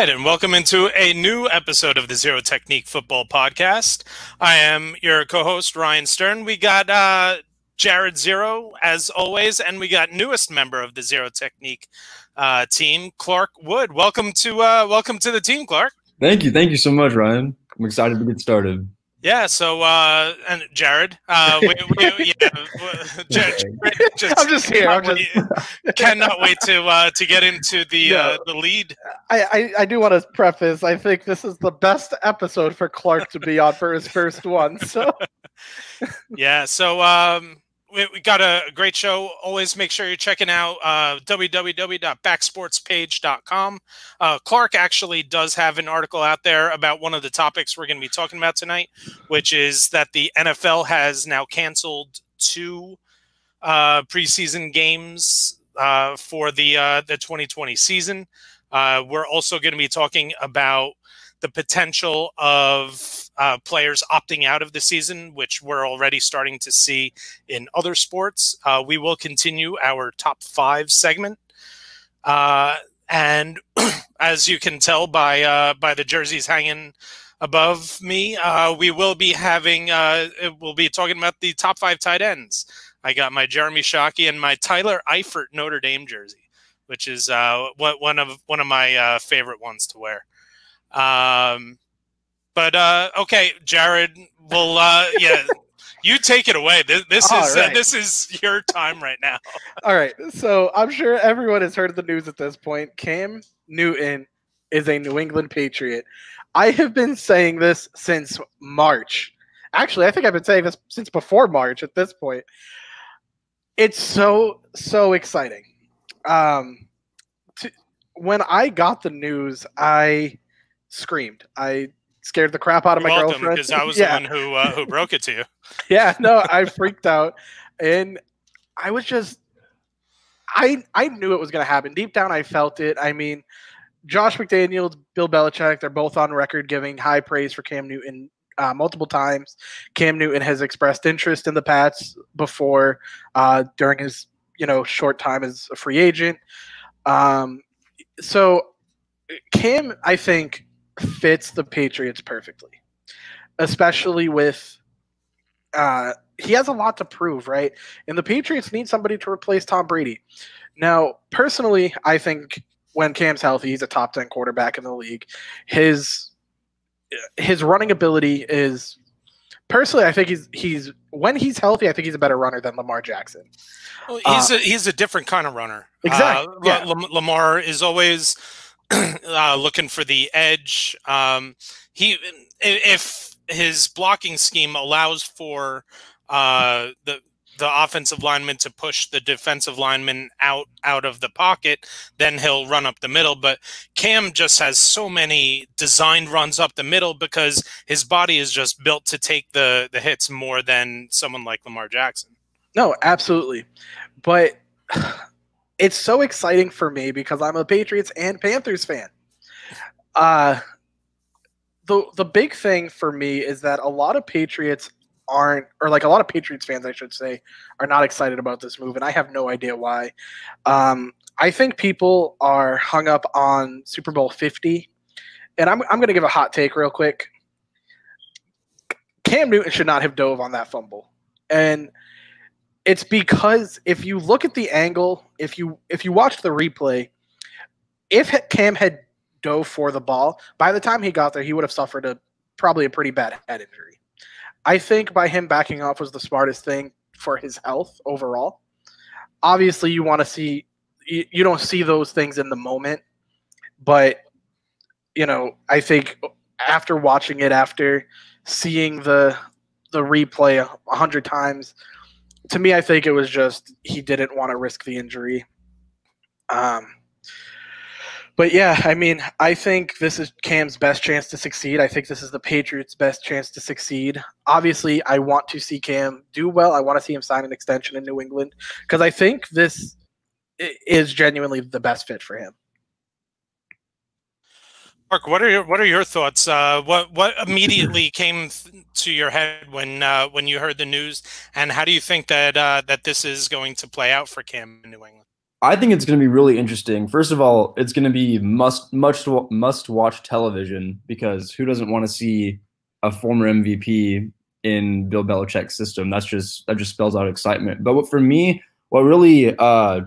right, and welcome into a new episode of the Zero Technique Football Podcast. I am your co-host Ryan Stern. We got uh, Jared Zero as always, and we got newest member of the Zero Technique uh, team, Clarke Wood. Welcome to uh, welcome to the team, Clarke. Thank you, thank you so much, Ryan. I'm excited to get started. Yeah. So, uh, and Jared, uh, we, we, yeah, Jared, just, I'm just here. I'm just cannot wait to uh, to get into the uh, the lead. I, I, I do want to preface. I think this is the best episode for Clarke to be on for his first one. So. yeah. So, um, we, we got a great show. Always make sure you're checking out uh, www.backsportspage.com. Uh, Clarke actually does have an article out there about one of the topics we're going to be talking about tonight, which is that the NFL has now canceled two uh, preseason games uh, for the uh, the 2020 season. Uh, we're also going to be talking about the potential of uh, players opting out of the season, which we're already starting to see in other sports. Uh, we will continue our top five segment. Uh, and as you can tell by uh, by the jerseys hanging above me, uh, we will be having uh, we'll be talking about the top five tight ends. I got my Jeremy Shockey and my Tyler Eifert Notre Dame jersey, which is one of one of my favorite ones to wear. Um, but uh, okay, Jared, well, uh, yeah, you take it away. This, this is uh, right. uh, this is your time right now. All right, so I'm sure everyone has heard of the news at this point. Cam Newton is a New England Patriot. I have been saying this since March. Actually, I think I've been saying this since before March. At this point, it's so so exciting. Um, to, when I got the news, I screamed. I scared the crap out of You're my welcome, girlfriend because I was yeah. the one who uh, who broke it to you. yeah, no, I freaked out, and I was just, I I knew it was going to happen. Deep down, I felt it. I mean, Josh McDaniels, Bill Belichick, they're both on record giving high praise for Cam Newton. Uh, multiple times, Cam Newton has expressed interest in the Pats before uh, during his you know short time as a free agent. Um, so Cam, I think, fits the Patriots perfectly, especially with uh, he has a lot to prove, right? And the Patriots need somebody to replace Tom Brady. Now, personally, I think when Cam's healthy, he's a top 10 quarterback in the league. His his running ability is personally, I think he's he's when he's healthy, I think he's a better runner than Lamar Jackson. Well, he's uh, a he's a different kind of runner. Exactly. Uh, yeah. Lamar is always uh, looking for the edge. Um, he if his blocking scheme allows for uh, the the offensive lineman to push the defensive lineman out out of the pocket, then he'll run up the middle. But Cam just has so many designed runs up the middle because his body is just built to take the the hits more than someone like Lamar Jackson. No, absolutely. But it's so exciting for me because I'm a Patriots and Panthers fan. Uh, the the big thing for me is that a lot of Patriots aren't, or like a lot of Patriots fans, I should say, are not excited about this move, and I have no idea why. Um, I think people are hung up on Super Bowl 50, and I'm I'm going to give a hot take real quick. Cam Newton should not have dove on that fumble, and it's because if you look at the angle, if you if you watch the replay, if Cam had dove for the ball, by the time he got there, he would have suffered a probably a pretty bad head injury. I think by him backing off was the smartest thing for his health overall. Obviously, you want to see you, you don't see those things in the moment, but you know, I think after watching it, after seeing the the replay a hundred times, to me, I think it was just he didn't want to risk the injury. Um, but yeah, I mean, I think this is Cam's best chance to succeed. I think this is the Patriots' best chance to succeed. Obviously, I want to see Cam do well. I want to see him sign an extension in New England because I think this is genuinely the best fit for him. Mark, what are your what are your thoughts? Uh, what what immediately came to your head when uh, when you heard the news, and how do you think that uh, that this is going to play out for Cam in New England? I think it's going to be really interesting. First of all, it's going to be must much must watch television because who doesn't want to see a former MVP in Bill Belichick's system? That's just that just spells out excitement. But what for me, what really uh,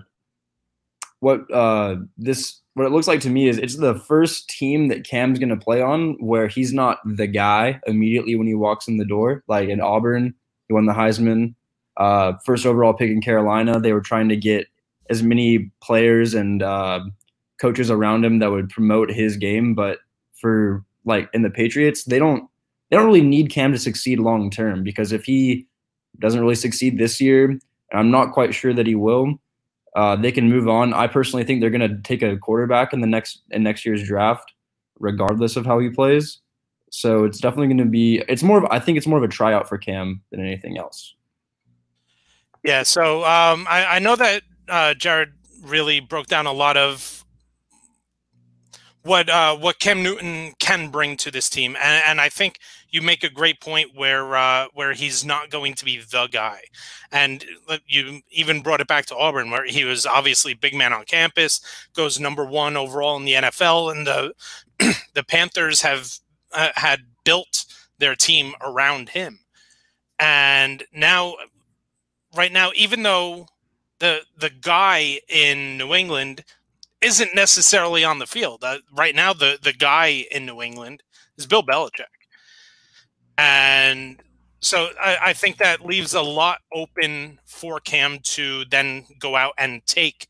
what uh, this what it looks like to me is it's the first team that Cam's going to play on where he's not the guy immediately when he walks in the door. Like in Auburn, he won the Heisman. Uh, first overall pick in Carolina, they were trying to get as many players and uh, coaches around him that would promote his game. But for like in the Patriots, they don't they don't really need Cam to succeed long term because if he doesn't really succeed this year, and I'm not quite sure that he will, uh, they can move on. I personally think they're going to take a quarterback in the next in next year's draft, regardless of how he plays. So it's definitely going to be. It's more of. I think it's more of a tryout for Cam than anything else. Yeah. So um, I, I know that uh, Jared really broke down a lot of what uh, what Cam Newton can bring to this team, and, and I think you make a great point where uh, where he's not going to be the guy, and you even brought it back to Auburn, where he was obviously big man on campus, goes number one overall in the NFL, and the the Panthers have uh, had built their team around him, and now, right now, even though the the guy in New England isn't necessarily on the field. Uh, right now, the the guy in New England is Bill Belichick, and so I, I, think that leaves a lot open for Cam to then go out and take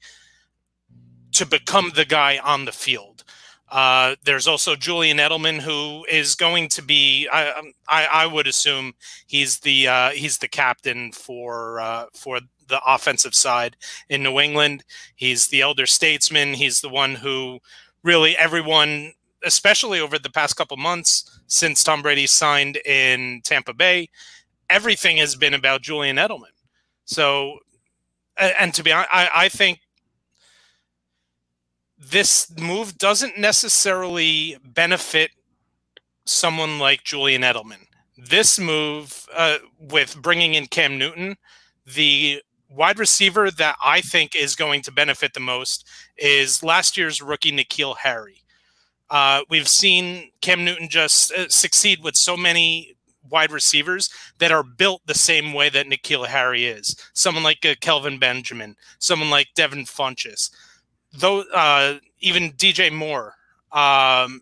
to become the guy on the field. Uh, there's also Julian Edelman, who is going to be. I, um, I, I would assume he's the uh, he's the captain for uh, for the offensive side in New England. He's the elder statesman. He's the one who really everyone, especially over the past couple months since Tom Brady signed in Tampa Bay, everything has been about Julian Edelman. So, and to be honest, I, I think this move doesn't necessarily benefit someone like Julian Edelman. This move uh, with bringing in Cam Newton, the wide receiver that I think is going to benefit the most is last year's rookie N'Keal Harry. Uh, we've seen Cam Newton just uh, succeed with so many wide receivers that are built the same way that N'Keal Harry is. Someone like uh, Kelvin Benjamin, someone like Devin Funchess, though uh, even DJ Moore. Um,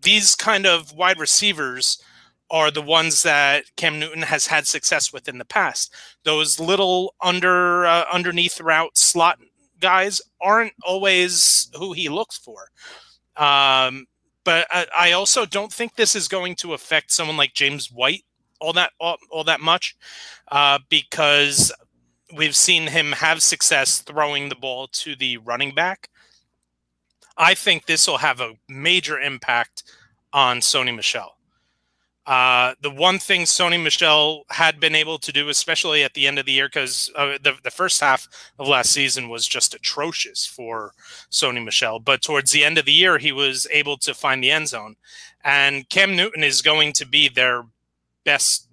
these kind of wide receivers are the ones that Cam Newton has had success with in the past. Those little under uh, underneath route slot guys aren't always who he looks for. Um, but I, I, also don't think this is going to affect someone like James White all that all, all that much uh, because we've seen him have success throwing the ball to the running back. I think this will have a major impact on Sony Michel. Uh, the one thing Sony Michel had been able to do, especially at the end of the year, because uh, the, the first half of last season was just atrocious for Sony Michel. But towards the end of the year, he was able to find the end zone. And Cam Newton is going to be their best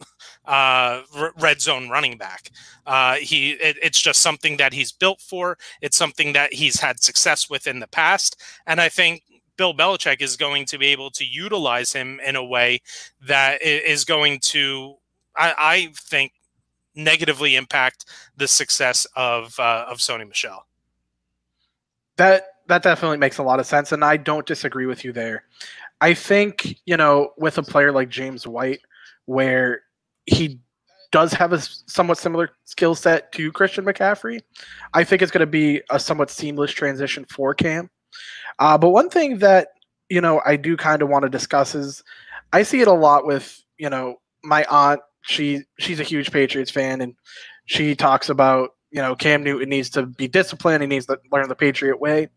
uh, red zone running back. Uh, he it, it's just something that he's built for. It's something that he's had success with in the past, and I think Bill Belichick is going to be able to utilize him in a way that is going to, I, I think, negatively impact the success of uh, of Sony Michel. That that definitely makes a lot of sense, and I don't disagree with you there. I think you know with a player like James White, where he does have a somewhat similar skill set to Christian McCaffrey, I think it's going to be a somewhat seamless transition for Cam. Uh, but one thing that you know I do kind of want to discuss is I see it a lot with you know my aunt. She she's a huge Patriots fan, and she talks about you know Cam Newton needs to be disciplined. He needs to learn the Patriot way.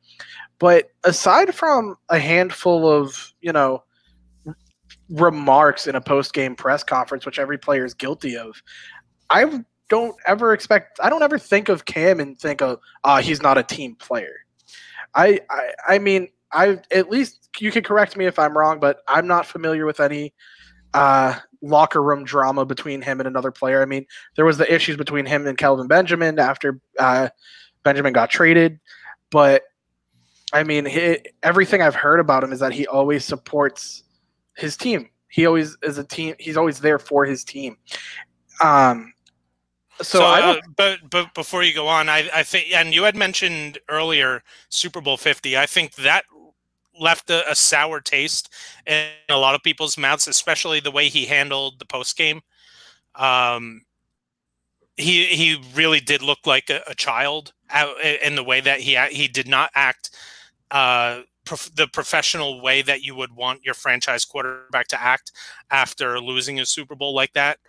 But aside from a handful of you know remarks in a post game press conference, which every player is guilty of, I don't ever expect. I don't ever think of Cam and think of, uh, he's not a team player. I, I, I mean, I at least you can correct me if I'm wrong, but I'm not familiar with any uh, locker room drama between him and another player. I mean, there was the issues between him and Kelvin Benjamin after uh, Benjamin got traded, but I mean, he, everything I've heard about him is that he always supports his team. He always is a team. He's always there for his team. Um, so, So, I uh, but but before you go on, I, I think, and you had mentioned earlier Super Bowl Fifty. I think that left a, a sour taste in a lot of people's mouths, especially the way he handled the post game. Um, he he really did look like a, a child in the way that he he did not act uh, prof- the professional way that you would want your franchise quarterback to act after losing a Super Bowl like that.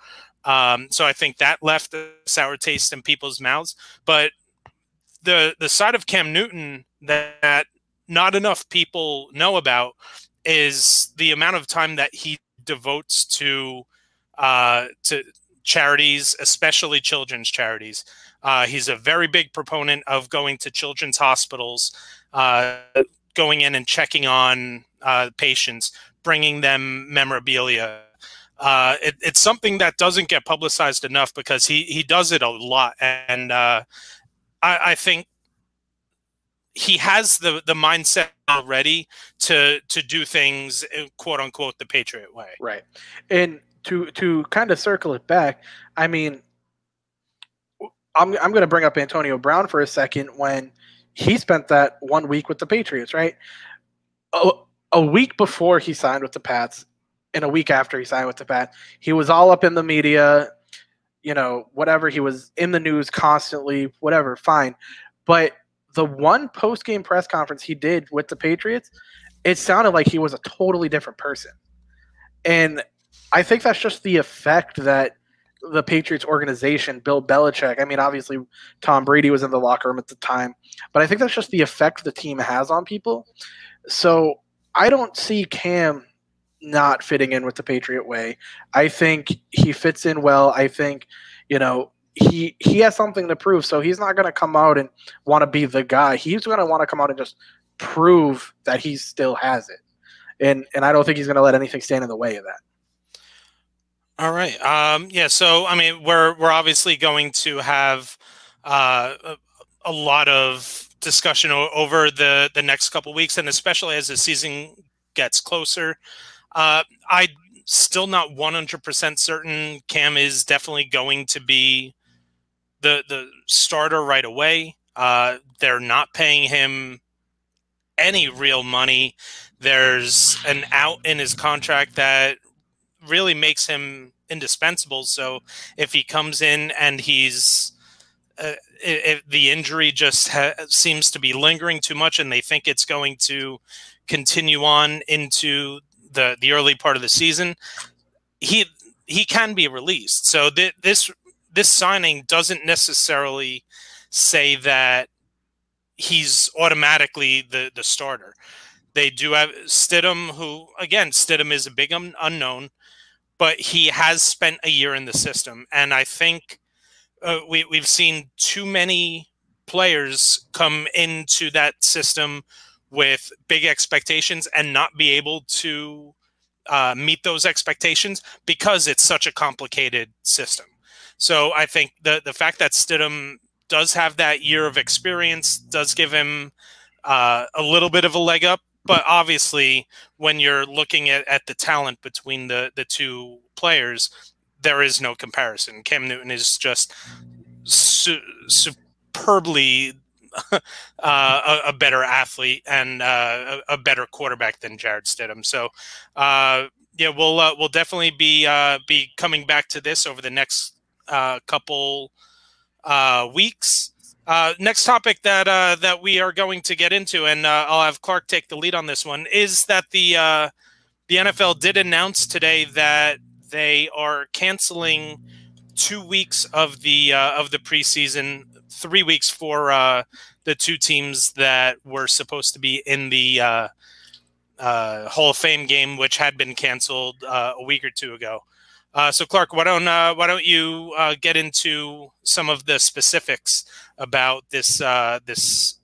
Um, so I think that left a sour taste in people's mouths. But the the side of Cam Newton that not enough people know about is the amount of time that he devotes to uh, to charities, especially children's charities. Uh, he's a very big proponent of going to children's hospitals, uh, going in and checking on uh, patients, bringing them memorabilia. Uh, it, it's something that doesn't get publicized enough because he he does it a lot, and uh, I, I think he has the the mindset already to to do things quote unquote the Patriot way. Right. And to to kind of circle it back, I mean, I'm I'm going to bring up Antonio Brown for a second when he spent that one week with the Patriots, right? A, a week before he signed with the Pats, and a week after he signed with the Pats, he was all up in the media, you know, whatever. He was in the news constantly, whatever, fine. But the one post game press conference he did with the Patriots, it sounded like he was a totally different person. And I think that's just the effect that the Patriots organization, Bill Belichick, I mean, obviously Tom Brady was in the locker room at the time, but I think that's just the effect the team has on people. So I don't see Cam not fitting in with the Patriot way. I think he fits in well. I think, you know, he he has something to prove. So he's not going to come out and want to be the guy. He's going to want to come out and just prove that he still has it. And and I don't think he's going to let anything stand in the way of that. All right. Um, yeah. So, I mean, we're we're obviously going to have uh, a, lot of discussion o- over the the next couple weeks, and especially as the season gets closer. Uh, I still not one hundred percent certain Cam is definitely going to be the the starter right away. Uh, they're not paying him any real money. There's an out in his contract that really makes him indispensable. So if he comes in and he's uh, if the injury just ha- seems to be lingering too much, and they think it's going to continue on into the the early part of the season, he he can be released. So th- this this signing doesn't necessarily say that he's automatically the the starter. They do have Stidham, who again Stidham is a big un- unknown, but he has spent a year in the system, and I think uh, we we've seen too many players come into that system with big expectations and not be able to uh, meet those expectations because it's such a complicated system. So I think the the fact that Stidham does have that year of experience does give him uh, a little bit of a leg up. But obviously, when you're looking at, at the talent between the, the two players, there is no comparison. Cam Newton is just su- superbly a, a, better athlete and uh, a, a, better quarterback than Jarrett Stidham. So, uh, yeah, we'll uh, we'll definitely be uh, be coming back to this over the next uh, couple weeks. next topic that that we are going to get into, and I'll have Clarke take the lead on this one, is that the the NFL did announce today that they are canceling two weeks of the of the preseason three weeks for uh, the two teams that were supposed to be in the uh, uh, Hall of Fame game, which had been canceled uh, a week or two ago. Uh, so, Clarke, why don't why don't you get into some of the specifics about this this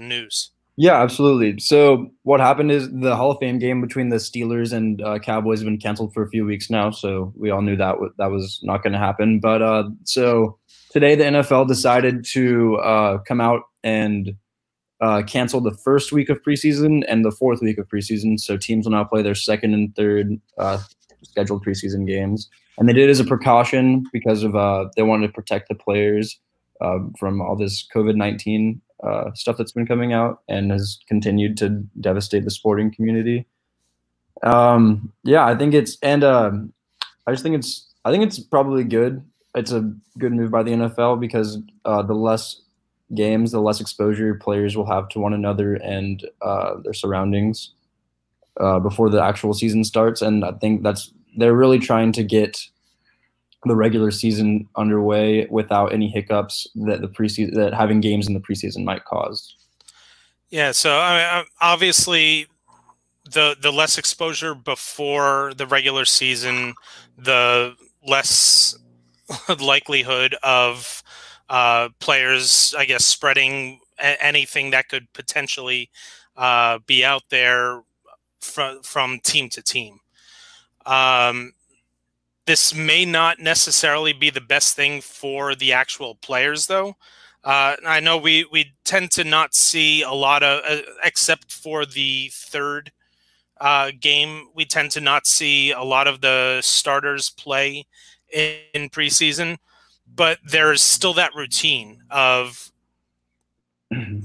news? Yeah, absolutely. So what happened is the Hall of Fame game between the Steelers and uh, Cowboys has been canceled for a few weeks now. So we all knew that w- that was not going to happen. But uh, so today the NFL decided to uh, come out and uh, cancel the first week of preseason and the fourth week of preseason. So teams will now play their second and third uh, scheduled preseason games, and they did it as a precaution because of uh, they wanted to protect the players uh, from all this COVID nineteen uh, stuff that's been coming out and has continued to devastate the sporting community. Um, yeah, I think it's and uh, I just think it's I think it's probably good. It's a good move by the NFL because uh, the less games, the less exposure players will have to one another and uh, their surroundings uh, before the actual season starts. And I think that's they're really trying to get the regular season underway without any hiccups that the preseason that having games in the preseason might cause. Yeah, so I mean, obviously the the less exposure before the regular season, the less likelihood of uh, players, I guess, spreading a- anything that could potentially uh, be out there from from team to team. Um, this may not necessarily be the best thing for the actual players, though. Uh, I know we we tend to not see a lot of, uh, except for the third uh, game, we tend to not see a lot of the starters play in, in preseason. But there's still that routine of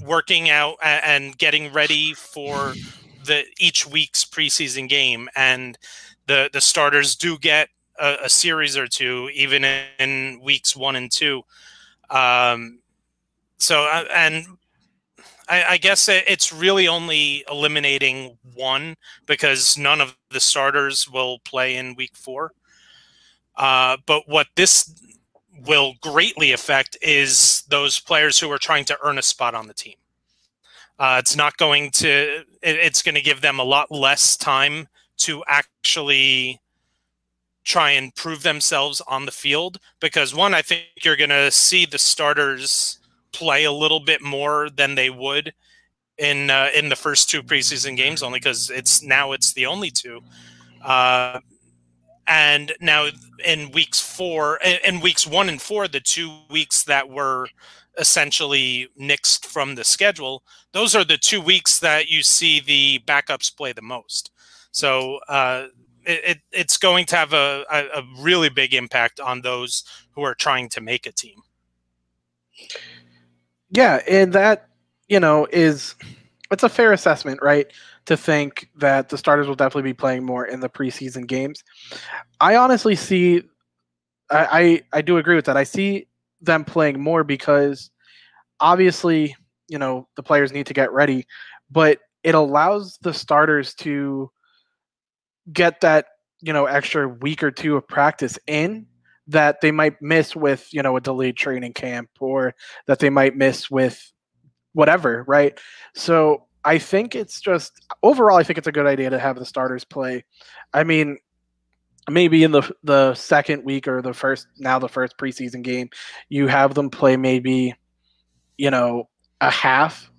working out and getting ready for the each week's preseason game, and the the starters do get a, a series or two, even in, in weeks one and two. Um, so uh, and I, I, guess it's really only eliminating one because none of the starters will play in week four. Uh, but what this will greatly affect is those players who are trying to earn a spot on the team. Uh, it's not going to. It, it's going to give them a lot less time to actually try and prove themselves on the field because one, I think you're going to see the starters play a little bit more than they would in uh, in the first two preseason games, only because it's now it's the only two. Uh, and now in weeks four, in weeks one and four, the two weeks that were essentially nixed from the schedule, those are the two weeks that you see the backups play the most. So uh, it, it's going to have a, a, a really big impact on those who are trying to make a team. Yeah, and that you know is it's a fair assessment, right? To think that the starters will definitely be playing more in the preseason games. I honestly see, I I, I do agree with that. I see them playing more because obviously you know the players need to get ready, but it allows the starters to get that you know extra week or two of practice in that they might miss with you know a delayed training camp or that they might miss with whatever right so i think it's just overall i think it's a good idea to have the starters play i mean maybe in the the second week or the first now the first preseason game you have them play maybe you know a half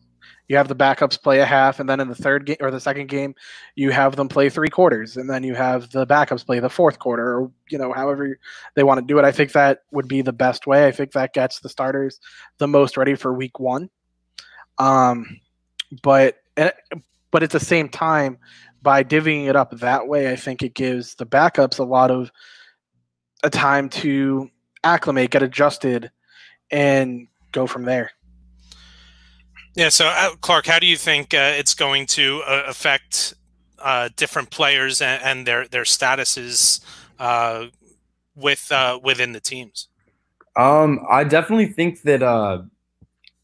you have the backups play a half, and then in the third game or the second game, you have them play three quarters, and then you have the backups play the fourth quarter, or you know, however they want to do it. I think that would be the best way. I think that gets the starters the most ready for week one. Um, but eh, but at the same time, by divvying it up that way, I think it gives the backups a lot of a time to acclimate, get adjusted, and go from there. Yeah. So, uh, Clarke, how do you think uh, it's going to uh, affect uh, different players and, and, their their statuses uh, with uh, within the teams? Um, I definitely think that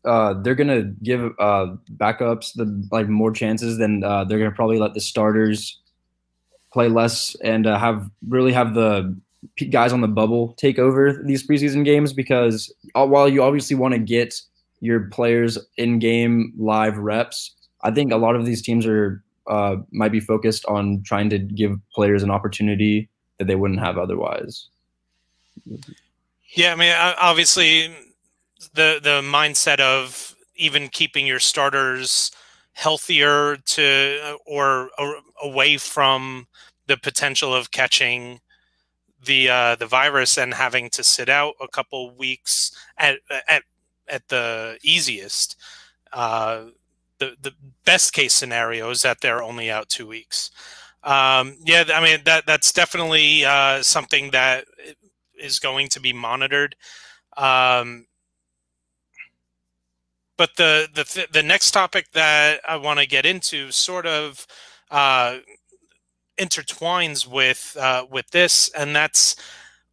Uh, they're gonna give uh, backups the like more chances than uh, they're gonna probably let the starters play less and have really have the guys on the bubble take over these preseason games because while you obviously want to get your players in game live reps. I think a lot of these teams are uh, might be focused on trying to give players an opportunity that they wouldn't have otherwise. Yeah, I mean, obviously, the the mindset of even keeping your starters healthier to or, or away from the potential of catching the uh, the virus and having to sit out a couple weeks at at at the easiest. Uh, the the best case scenario is that they're only out two weeks. Um, yeah, I mean that that's definitely uh, something that is going to be monitored. Um, but the the th- the next topic that I want to get into sort of uh, intertwines with uh, with this, and that's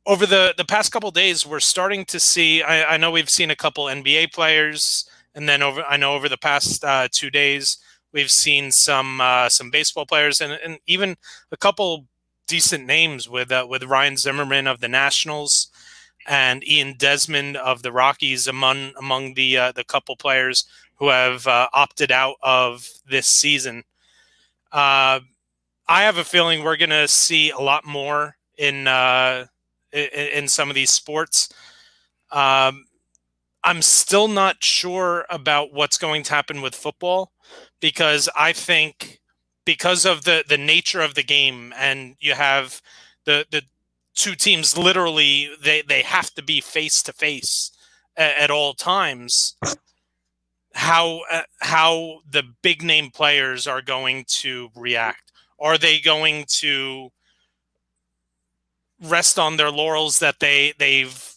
over the the past couple days we're starting to see. I, I, know we've seen a couple NBA players, and then over I know over the past uh, two days we've seen some uh, some baseball players, and, and even a couple decent names with uh, with Ryan Zimmerman of the Nationals and Ian Desmond of the Rockies among among the uh, the couple players who have uh, opted out of this season. Uh, I have a feeling we're going to see a lot more in, uh, in, in some of these sports. Um, I'm still not sure about what's going to happen with football because I think because of the the nature of the game and you have the the two teams literally they they have to be face to face at all times how uh, how the big name players are going to react. Are they going to rest on their laurels that they they've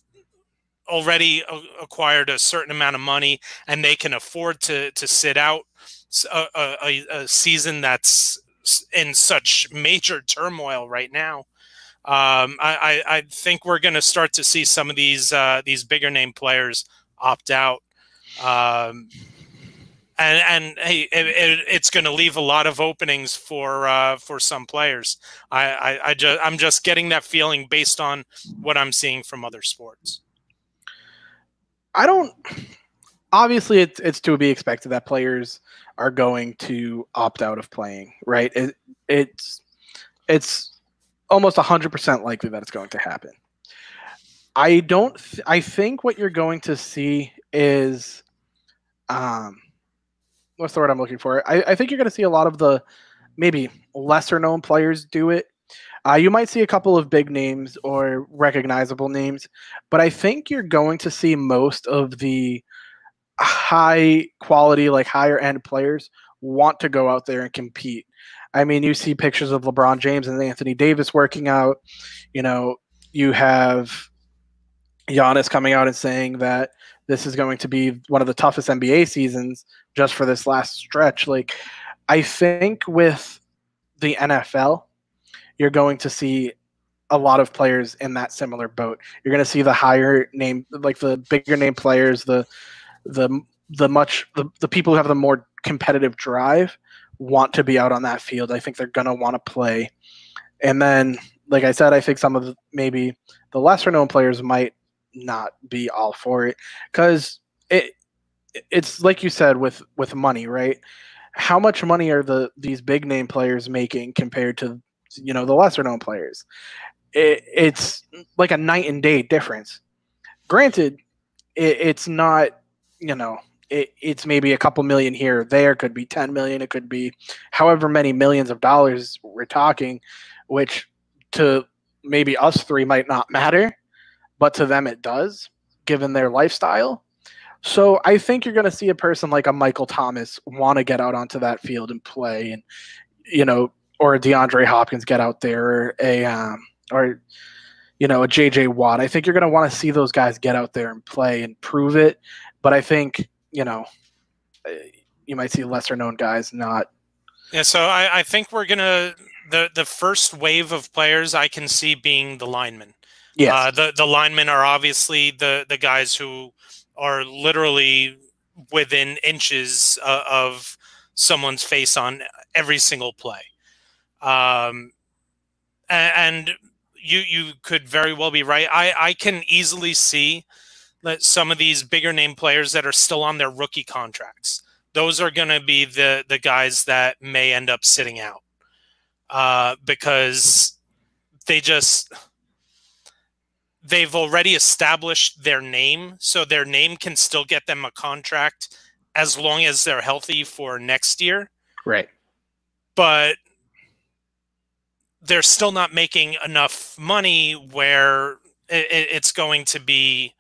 already acquired a certain amount of money and they can afford to to sit out a, a, a season that's in such major turmoil right now um, I, I, think we're going to start to see some of these uh, these bigger name players opt out, um, and and hey, it, it, it's going to leave a lot of openings for uh, for some players. I, I, I just I'm just getting that feeling based on what I'm seeing from other sports. I don't. Obviously, it's it's to be expected that players are going to opt out of playing, right? It, it's it's almost 100% likely that it's going to happen. I don't th- I think what you're going to see is um what's the word I'm looking for? I, I think you're going to see a lot of the maybe lesser known players do it. Uh, you might see a couple of big names or recognizable names, but I think you're going to see most of the high quality, like higher end players want to go out there and compete. I mean, you see pictures of LeBron James and Anthony Davis working out. You know, you have Giannis coming out and saying that this is going to be one of the toughest NBA seasons just for this last stretch. Like, I think with the NFL, you're going to see a lot of players in that similar boat. You're going to see the higher name, like the bigger name players, the the the much the, the people who have the more competitive drive want to be out on that field. I think they're going to want to play. And then, like I said, I think some of the, maybe the lesser known players might not be all for it because it it's like you said with with money, right? How much money are the these big name players making compared to you know the lesser known players? It, it's like a night and day difference. Granted, it, it's not you know it, it's maybe a couple million here or there. Could be 10 million. It could be however many millions of dollars we're talking, which to maybe us three might not matter, but to them it does, given their lifestyle. So I think you're going to see a person like a Michael Thomas want to get out onto that field and play, and you know, or a DeAndre Hopkins get out there, or a um, or you know, a JJ Watt. I think you're going to want to see those guys get out there and play and prove it. But I think you know, uh, you might see lesser known guys not. Yeah, so I, I think we're gonna the the first wave of players I can see being the linemen. Yeah, uh, the the linemen are obviously the the guys who are literally within inches uh, of someone's face on every single play. Um, and, and you you could very well be right. I I can easily see some of these bigger name players that are still on their rookie contracts. Those are going to be the the guys that may end up sitting out uh, because they just they've already established their name, so their name can still get them a contract as long as they're healthy for next year. Right. But they're still not making enough money where it, it's going to be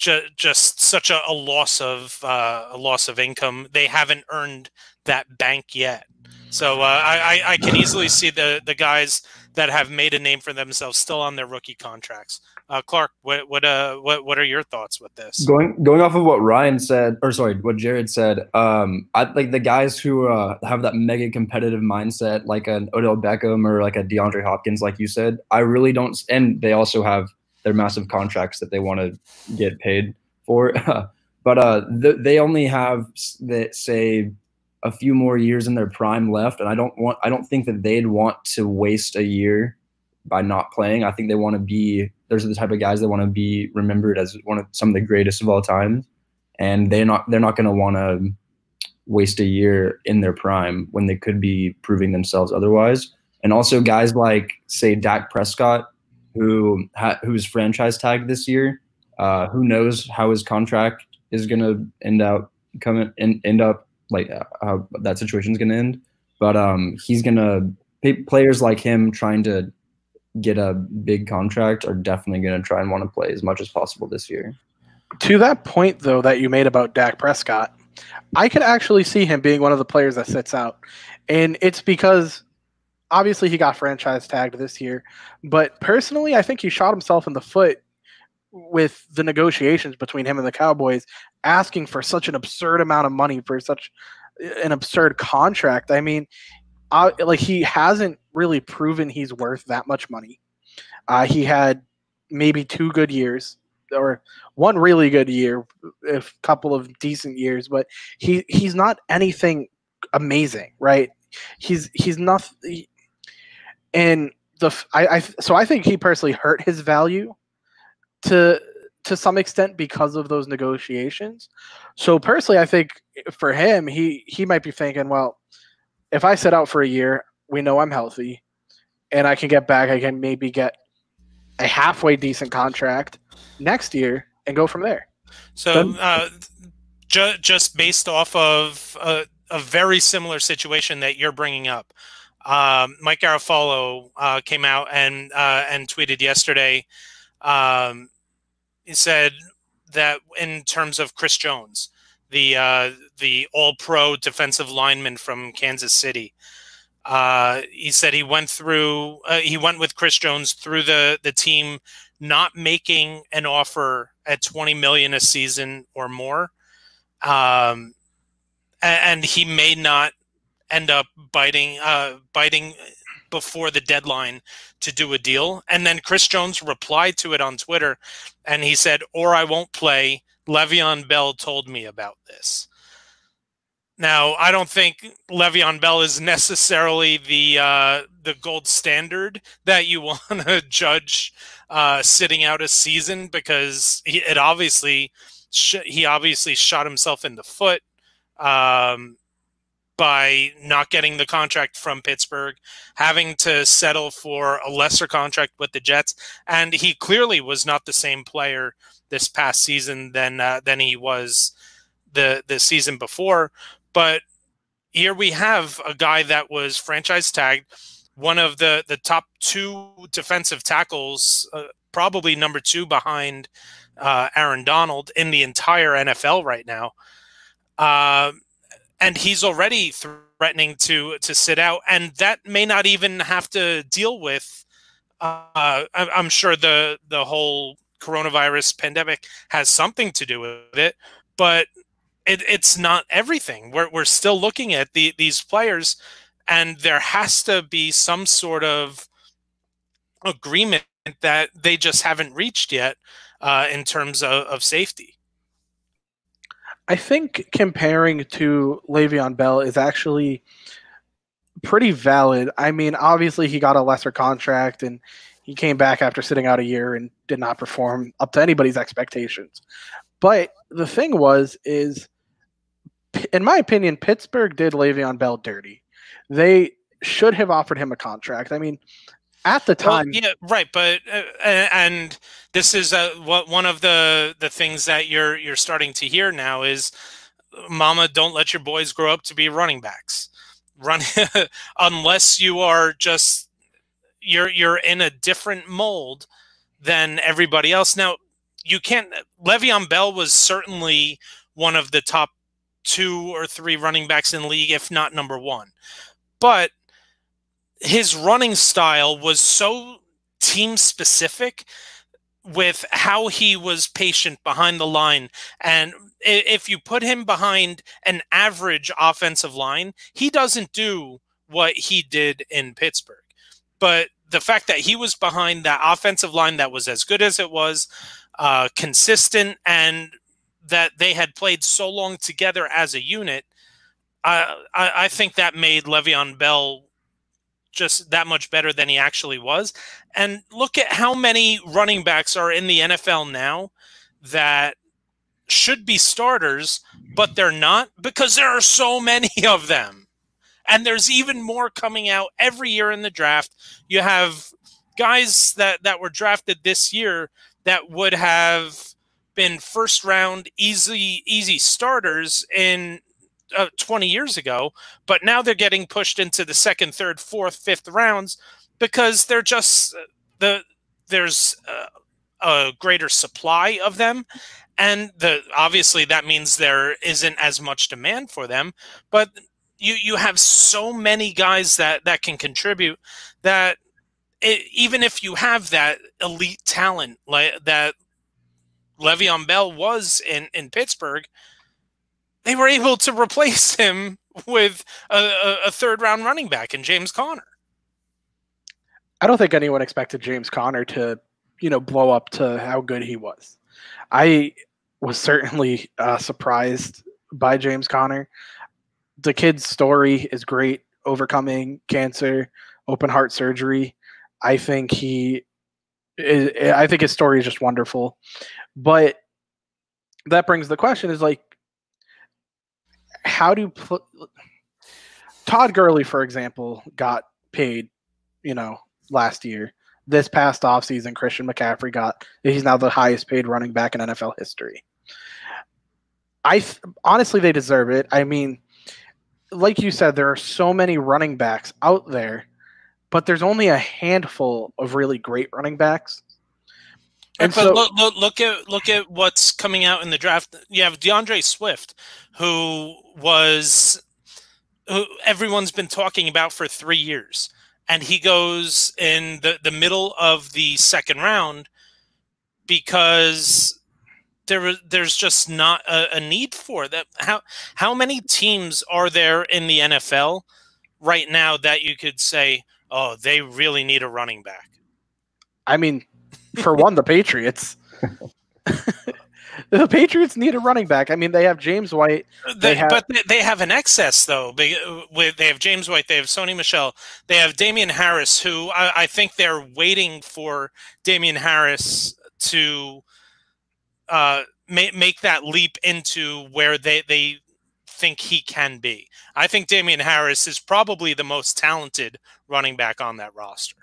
ju- just such a, a loss of uh, a loss of income. They haven't earned that bank yet. So uh, I, I can easily see the the guys that have made a name for themselves still on their rookie contracts. Uh, Clarke, what what uh what what are your thoughts with this? Going going off of what Ryan said, or sorry, what Jared said. Um, I like the guys who uh, have that mega competitive mindset, like an Odell Beckham or like a DeAndre Hopkins, like you said. I really don't, and they also have their massive contracts that they want to get paid for. but uh, th- they only have that say a few more years in their prime left, and I don't want. I don't think that they'd want to waste a year by not playing. I think they want to be those are the type of guys that want to be remembered as one of some of the greatest of all time, and they're not they're not going to want to waste a year in their prime when they could be proving themselves otherwise. And also guys like say Dak Prescott, who ha- who's franchise tagged this year. Uh, who knows how his contract is going to end up coming end, end up like uh, how that situation is going to end. But um, he's going to players like him trying to get a big contract are definitely going to try and want to play as much as possible this year. To that point, though, that you made about Dak Prescott, I could actually see him being one of the players that sits out. And it's because obviously he got franchise tagged this year, but personally, I think he shot himself in the foot with the negotiations between him and the Cowboys asking for such an absurd amount of money for such an absurd contract. I mean, uh, like he hasn't really proven he's worth that much money. Uh, he had maybe two good years or one really good year, a couple of decent years, but he he's not anything amazing, right? He's he's not, and the I, I so I think he personally hurt his value to to some extent because of those negotiations. So personally, I think for him, he he might be thinking, well, if I sit out for a year, we know I'm healthy, and I can get back. I can maybe get a halfway decent contract next year and go from there. So, uh, ju- just based off of a, a, very similar situation that you're bringing up, um, Mike Garafolo uh, came out and uh, and tweeted yesterday. Um, he said that in terms of Chris Jones, the uh, the All Pro defensive lineman from Kansas City. Uh, he said he went through uh, he went with Chris Jones through the the team not making an offer at 20 million a season or more. Um, and, he may not end up biting uh, biting before the deadline to do a deal. And then Chris Jones replied to it on Twitter and he said, Or I won't play. Le'Veon Bell told me about this. Now, I don't think Le'Veon Bell is necessarily the uh, the gold standard that you want to judge uh, sitting out a season because he, it obviously he obviously shot himself in the foot um, by not getting the contract from Pittsburgh, having to settle for a lesser contract with the Jets, and he clearly was not the same player this past season than uh, than he was the the season before. But here we have a guy that was franchise tagged, one of the the top two defensive tackles, uh, probably number two behind uh, Aaron Donald in the entire NFL right now. And he's already threatening to to sit out, and that may not even have to deal with. Uh, I'm sure the the whole coronavirus pandemic has something to do with it, but it, it's not everything. We're, we're still looking at the, these players, and there has to be some sort of agreement that they just haven't reached yet uh, in terms of, of safety. I think comparing to Le'Veon Bell is actually pretty valid. I mean, obviously he got a lesser contract and he came back after sitting out a year and did not perform up to anybody's expectations. But the thing was, is in my opinion, Pittsburgh did Le'Veon Bell dirty. They should have offered him a contract. I mean, at the time, well, yeah, right. But uh, and this is uh, what one of the the things that you're you're starting to hear now is, Mama, don't let your boys grow up to be running backs. Run unless you are just you're you're in a different mold than everybody else. Now, you can't. Le'Veon Bell was certainly one of the top two or three running backs in league, if not number one. But his running style was so team specific with how he was patient behind the line. And if you put him behind an average offensive line he doesn't do what he did in Pittsburgh. But the fact that he was behind that offensive line that was as good as it was uh, consistent and that they had played so long together as a unit I, I think that made Le'Veon Bell just that much better than he actually was. And look at how many running backs are in the NFL now that should be starters, but they're not because there are so many of them. And there's even more coming out every year in the draft. You have guys that, that were drafted this year that would have been first round easy easy starters in uh, 20 years ago, but now they're getting pushed into the second, third, fourth, fifth rounds because they're just the there's a, a greater supply of them. And the obviously that means there isn't as much demand for them but you you have so many guys that that can contribute that it, even if you have that elite talent like that Le'Veon Bell was in in Pittsburgh they were able to replace him with a, a third round running back in James Conner. I don't think anyone expected James Conner to, you know, blow up to how good he was. I was certainly uh, surprised by James Conner. The kid's story is great, overcoming cancer, open heart surgery. I think he, is, I think his story is just wonderful. But that brings the question: is like, how do pl- Todd Gurley, for example, got paid, you know, last year. This past offseason, Christian McCaffrey got he's now the highest paid running back in NFL history. I th- honestly they deserve it. I mean, like you said, there are so many running backs out there, but there's only a handful of really great running backs. And but so, look, look, look at look at what's coming out in the draft. You have D'Andre Swift, who was who everyone's been talking about for three years, and he goes in the the middle of the second round because there there's just not a, a need for that. How how many teams are there in the NFL right now that you could say, oh, they really need a running back? I mean, for one, the Patriots. the Patriots need a running back. I mean, they have James White. They, they have, but they have an excess though. They, they have James White. They have Sony Michel. They have Damien Harris, who I, I think they're waiting for Damien Harris to uh, make make that leap into where they they think he can be. I think Damien Harris is probably the most talented running back on that roster.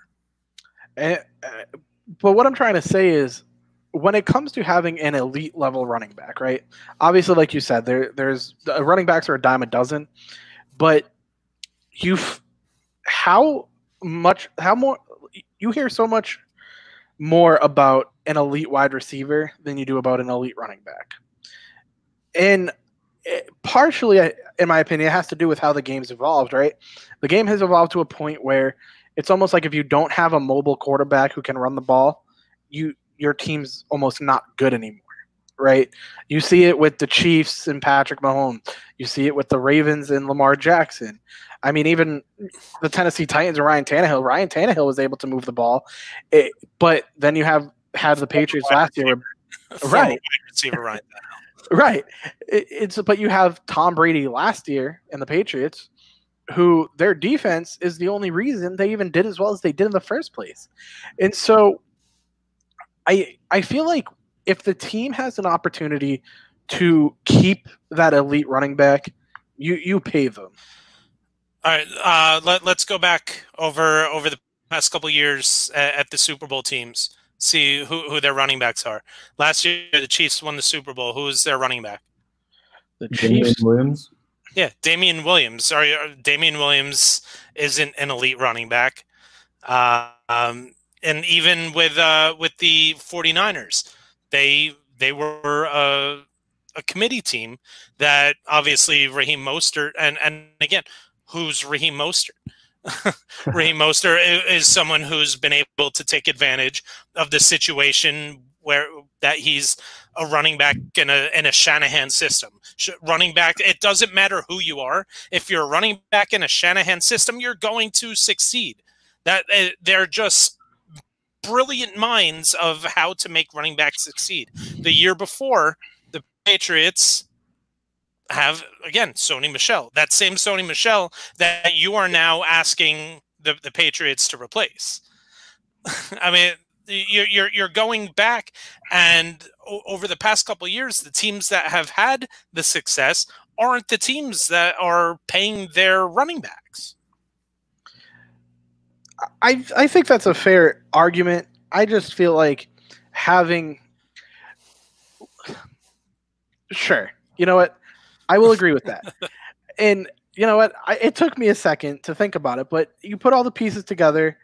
And, uh, but what I'm trying to say is when it comes to having an elite level running back, right? Obviously, like you said, there there's the running backs are a dime a dozen, but you've how much how more you hear so much more about an elite wide receiver than you do about an elite running back. And it, partially, in my opinion, it has to do with how the game's evolved, right? The game has evolved to a point where it's almost like if you don't have a mobile quarterback who can run the ball, you your team's almost not good anymore, right? You see it with the Chiefs and Patrick Mahomes. You see it with the Ravens and Lamar Jackson. I mean, even the Tennessee Titans and Ryan Tannehill. Ryan Tannehill was able to move the ball, it, but then you have had the Patriots last year, right? Receiver Ryan. right. It, it's but you have Tom Brady last year and the Patriots who their defense is the only reason they even did as well as they did in the first place. And so I I feel like if the team has an opportunity to keep that elite running back, you you pay them. All right, uh, let, let's go back over over the past couple years at, at, the Super Bowl teams. See who, who their running backs are. Last year, the Chiefs won the Super Bowl. Who was their running back? The Chiefs. Williams. Yeah, Damien Williams. Sorry, uh, Damien Williams isn't an elite running back. Uh, um, and even with uh, with the 49ers, they they were a, a committee team that obviously Raheem Mostert and and again, who's Raheem Mostert? Raheem Mostert is someone who's been able to take advantage of the situation where that he's a running back in a in a Shanahan system. Running back, it doesn't matter who you are. If you're a running back in a Shanahan system, you're going to succeed. That uh, they're just brilliant minds of how to make running backs succeed. The year before, the Patriots have again Sony Michel, that same Sony Michel that you are now asking the, the Patriots to replace. I mean, you're, you're you're going back, and over the past couple years, the teams that have had the success aren't the teams that are paying their running backs. I I think that's a fair argument. I just feel like having sure, you know what? I will agree with that. and you know what? I, it took me a second to think about it, but you put all the pieces together,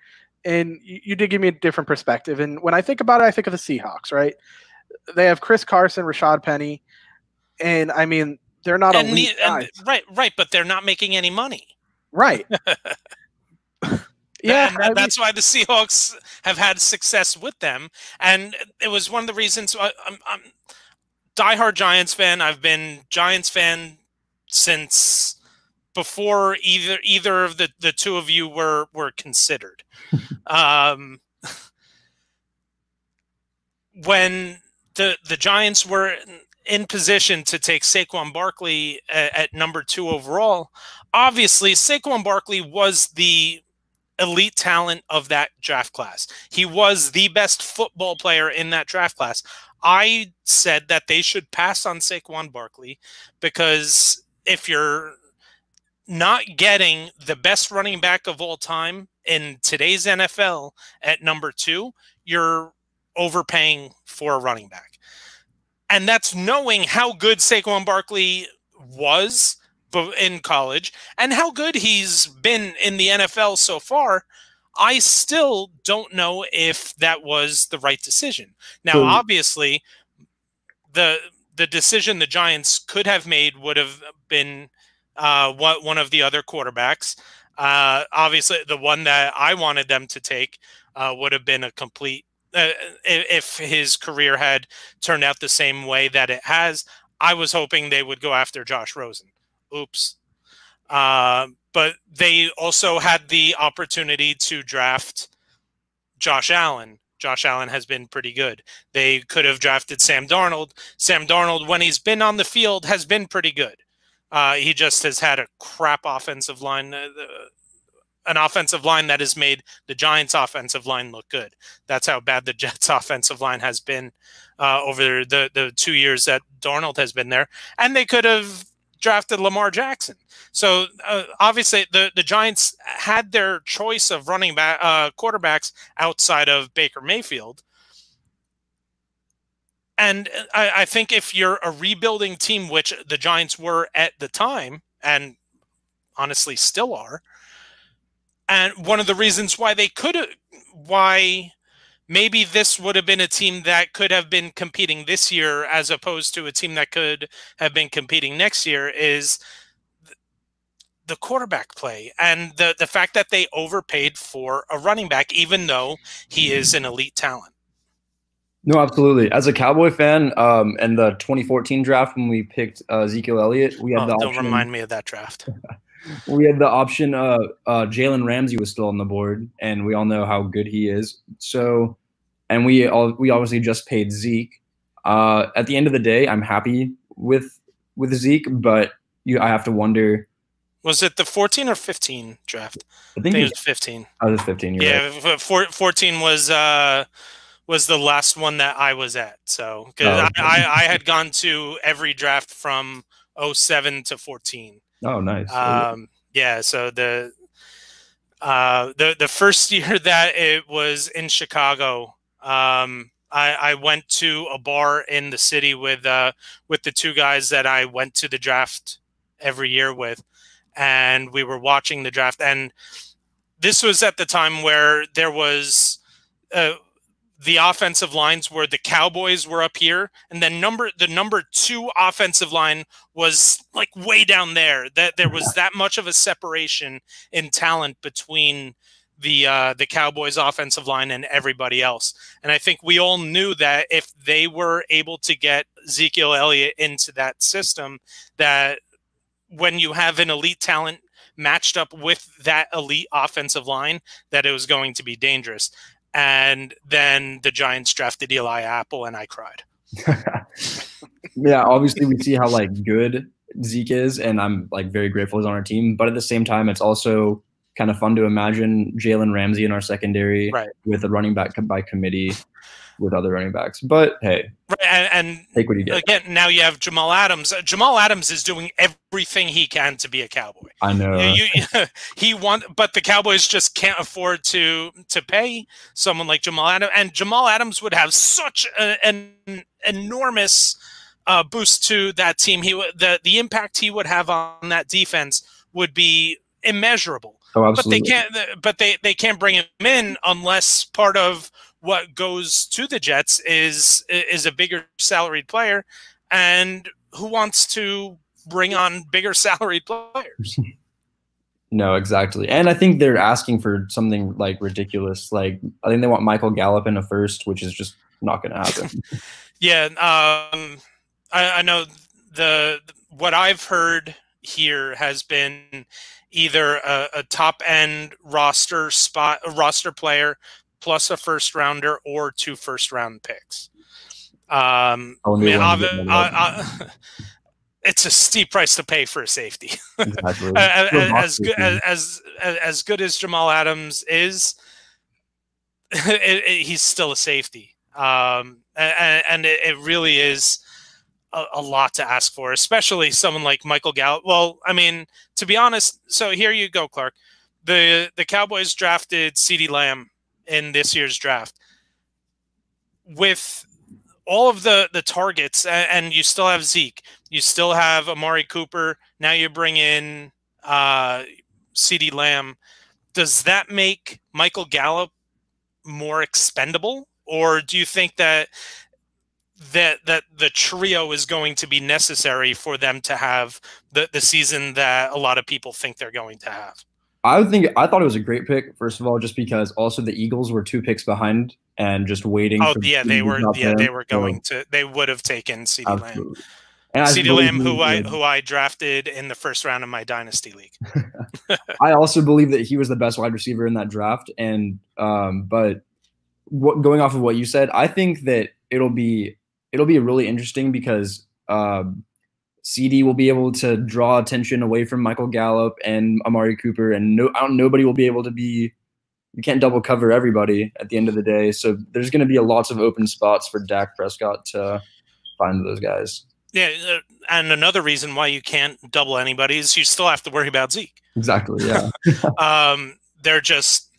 and you, you did give me a different perspective. And when I think about it, I think of the Seahawks. Right? They have Chris Carson, Rashaad Penny, and I mean they're not and, elite and, right, right, but they're not making any money. Right. Yeah, that, that, that's why the Seahawks have had success with them, and it was one of the reasons. I, I'm, I'm diehard Giants fan. I've been Giants fan since before either either of the, the two of you were were considered. um, when the the Giants were in position to take Saquon Barkley at, at number two overall, obviously Saquon Barkley was the elite talent of that draft class. He was the best football player in that draft class. I said that they should pass on Saquon Barkley because if you're not getting the best running back of all time in today's NFL at number two, you're overpaying for a running back. And that's knowing how good Saquon Barkley was in college and how good he's been in the NFL so far, I still don't know if that was the right decision. Now, obviously, the the decision the Giants could have made would have been uh, what one of the other quarterbacks. Uh, obviously, the one that I wanted them to take uh, would have been a complete. Uh, if his career had turned out the same way that it has, I was hoping they would go after Josh Rosen. Oops. Uh, but they also had the opportunity to draft Josh Allen. Josh Allen has been pretty good. They could have drafted Sam Darnold. Sam Darnold, when he's been on the field, has been pretty good. Uh, he just has had a crap offensive line, uh, an offensive line that has made the Giants' offensive line look good. That's how bad the Jets' offensive line has been uh, over the the two years that Darnold has been there. And they could have drafted Lamar Jackson. So uh, obviously, the the Giants had their choice of running back uh, quarterbacks outside of Baker Mayfield. And uh, I, I think if you're a rebuilding team, which the Giants were at the time, and honestly still are, and one of the reasons why they could, why maybe this would have been a team that could have been competing this year as opposed to a team that could have been competing next year is the quarterback play and the the fact that they overpaid for a running back even though he is an elite talent. No, absolutely. As a Cowboy fan, um, and the 2014 draft when we picked uh, Ezekiel Elliott, we had oh, the don't option, remind me of that draft. we had the option. Uh, uh, Jalen Ramsey was still on the board, and we all know how good he is. So, and we all we obviously just paid Zeke. Uh, at the end of the day, I'm happy with with Zeke, but you, I have to wonder was it the 14 or 15 draft? I think, I think it was 15. I was 15. yeah, right. 14 was uh, was the last one that I was at. So because oh, okay. I, I, I, had gone to every draft from 07 to 14. Oh, nice. Um, yeah. So the uh, the the first year that it was in Chicago, um, I, I went to a bar in the city with uh, with the two guys that I went to the draft every year with and we were watching the draft and this was at the time where there was uh, the offensive lines where the Cowboys were up here, and then number the number two offensive line was like way down there. That there was that much of a separation in talent between the uh, the Cowboys offensive line and everybody else. And I think we all knew that if they were able to get Ezekiel Elliott into that system, that when you have an elite talent matched up with that elite offensive line, that it was going to be dangerous. And then the Giants drafted Eli Apple, and I cried. yeah, obviously we see how like good Zeke is, and I'm like very grateful he's on our team. But at the same time, it's also kind of fun to imagine Jalen Ramsey in our secondary right. with a running back by committee with other running backs. But hey, right, and, and, take what you get. Again, now you have Jamal Adams. Uh, Jamal Adams is doing everything he can to be a Cowboy. I know. You, you, he want, but the Cowboys just can't afford to to pay someone like Jamal Adams. And Jamal Adams would have such a, an enormous uh, boost to that team. He the the impact he would have on that defense would be immeasurable. Oh, but they can't. But they they can't bring him in unless part of what goes to the Jets is is a bigger salaried player, and who wants to bring on bigger salaried players? No, exactly. And I think they're asking for something like ridiculous. Like I think they want Michael Gallup in a first, which is just not going to happen. yeah, um, I, I know the what I've heard here has been either a, a, top end roster spot a roster player plus a first rounder or two first round picks. Um, I mean, I, I, it's a steep price to pay for a safety. Exactly. as, as, good, as, as, as good as Jamal Adams is, it, it, he's still a safety, um, and, and it, it, really is a, a, lot to ask for, especially someone like Michael Gallup. Well, I mean, to be honest, so here you go, Clarke. The the Cowboys drafted CeeDee Lamb in this year's draft with all of the the targets and you still have Zeke, you still have Amari Cooper, now you bring in uh CeeDee Lamb. Does that make Michael Gallup more expendable or do you think that that that the trio is going to be necessary for them to have the the season that a lot of people think they're going to have? I would think I thought it was a great pick. First of all, just because also the Eagles were two picks behind and just waiting. Oh yeah, they were. Yeah, there. they were going so, to. They would have taken CeeDee Lamb. CeeDee Lamb, who I who I drafted in the first round of my dynasty league. I also believe that he was the best wide receiver in that draft, and um, but what, going off of what you said, I think that it'll be it'll be really interesting because. Um, CeeDee will be able to draw attention away from Michael Gallup and Amari Cooper, and no, I don't, nobody will be able to be. You can't double cover everybody at the end of the day, so there's going to be a lots of open spots for Dak Prescott to find those guys. Yeah, uh, and another reason why you can't double anybody is you still have to worry about Zeke. Exactly. Yeah. um, they're just.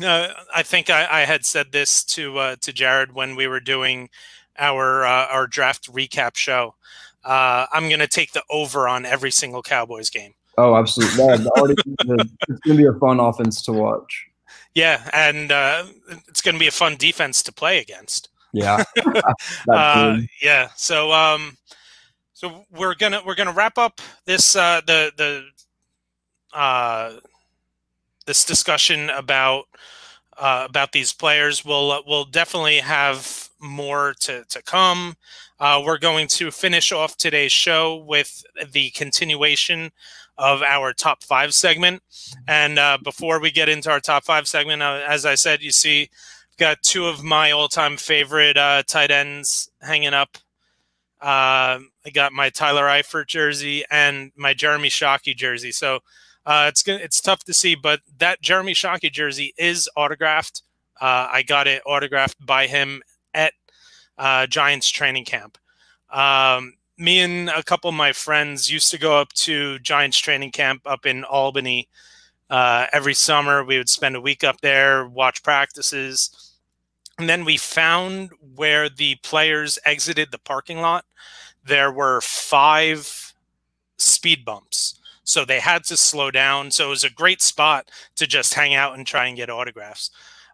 Uh, I think I, I, had said this to uh, to Jared when we were doing our uh, our draft recap show uh, I'm going to take the over on every single Cowboys game. Oh, absolutely. Yeah, it's going to be a fun offense to watch. Yeah, and uh, it's going to be a fun defense to play against. Yeah. uh, yeah. So, um, so we're gonna we're gonna wrap up this uh, the the uh, this discussion about uh, about these players. We'll uh, we'll definitely have more to to come. Uh, we're going to finish off today's show with the continuation of our top five segment. And uh, before we get into our top five segment, uh, as I said, you see, I've got two of my all-time favorite uh, tight ends hanging up. Uh, I got my Tyler Eifert jersey and my Jeremy Shockey jersey. So uh, it's it's tough to see, but that Jeremy Shockey jersey is autographed. I got it autographed by him uh, Giants training camp. Um, me and a couple of my friends used to go up to Giants training camp up in Albany uh, every summer. We would spend a week up there, watch practices. And then we found where the players exited the parking lot. There were five speed bumps. so they had to slow down. So it was a great spot to just hang out and try and get autographs.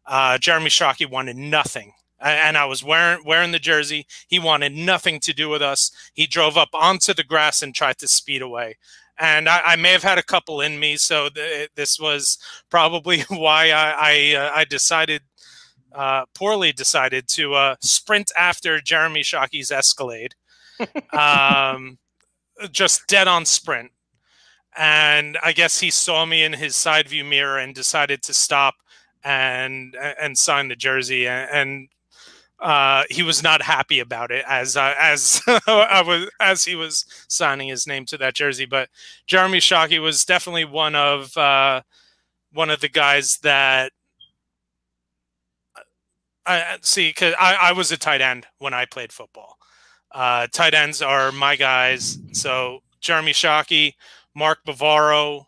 Uh, Jeremy Shockey wanted nothing and I was wearing wearing the jersey. He wanted nothing to do with us. He drove up onto the grass and tried to speed away. And I, I may have had a couple in me, so th this was probably why I I, uh, I decided uh, poorly decided to uh, sprint after Jeremy Shockey's Escalade, um, just dead on sprint. And I guess he saw me in his side view mirror and decided to stop and and sign the jersey. And, and uh, he was not happy about it as uh, as I was as he was signing his name to that jersey. But Jeremy Shockey was definitely one of uh, one of the guys that I see because I, I was a tight end when I played football. Uh, tight ends are my guys. So Jeremy Shockey, Mark Bavaro,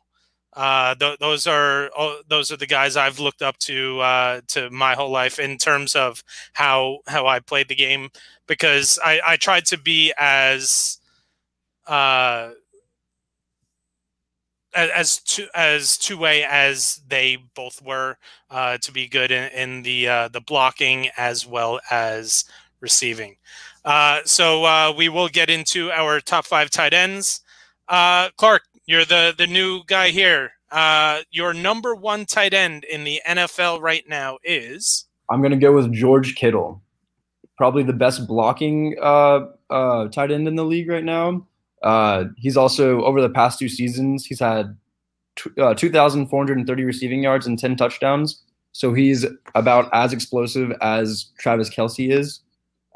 uh, th- those are those are the guys I've looked up to uh, to my whole life in terms of how how I played the game because I, I tried to be as uh, as two as two way as they both were uh, to be good in, in the uh, the blocking as well as receiving. Uh, so uh, we will get into our top five tight ends. Uh, Clarke, you're the the new guy here. Uh, your number one tight end in the NFL right now is. I'm gonna go with George Kittle, probably the best blocking uh, uh, tight end in the league right now. Uh, he's also over the past two seasons, he's had t- uh, 2,430 receiving yards and 10 touchdowns. So he's about as explosive as Travis Kelce is.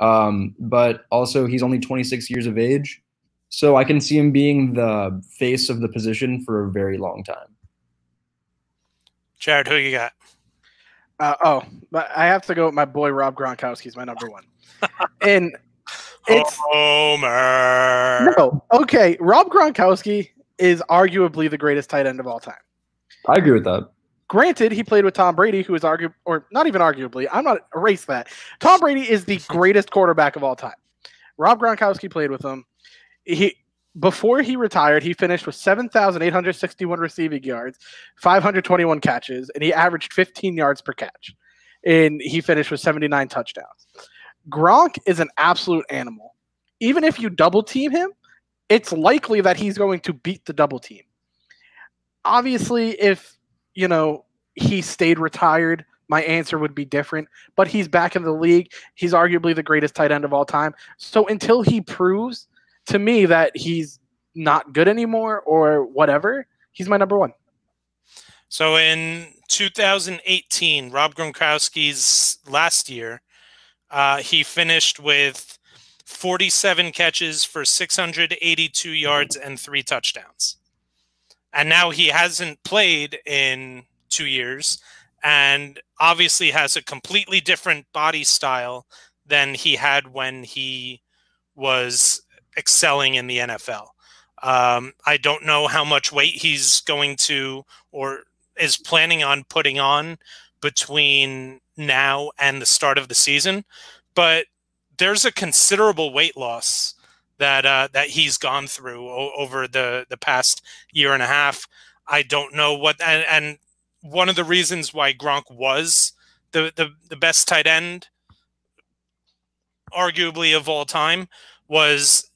Um, but also, he's only 26 years of age. So I can see him being the face of the position for a very long time. Jared, who you got? Uh, oh, but I have to go with my boy Rob Gronkowski. He's my number one, and it's Homer. no okay. Rob Gronkowski is arguably the greatest tight end of all time. I agree with that. Granted, he played with Tom Brady, who is arguably, or not even arguably. I'm not erase that. Tom Brady is the greatest quarterback of all time. Rob Gronkowski played with him he before he retired, he finished with 7,861 receiving yards, 521 catches, and he averaged 15 yards per catch. And he finished with 79 touchdowns. Gronk is an absolute animal. Even if you double team him, it's likely that he's going to beat the double team. Obviously, if, you know, he stayed retired, my answer would be different. But he's back in the league. He's arguably the greatest tight end of all time. So until he proves – to me that he's not good anymore or whatever, he's my number one. So in 2018, Rob Gronkowski's last year, uh, he finished with 47 catches for 682 yards and three touchdowns. And now he hasn't played in two years and obviously has a completely different body style than he had when he was excelling in the NFL. Um, I don't know how much weight he's going to or is planning on putting on between now and the start of the season, but there's a considerable weight loss that uh, that he's gone through o- over the the past year and a half. I don't know what and, and one of the reasons why Gronk was the, the the best tight end, arguably of all time, was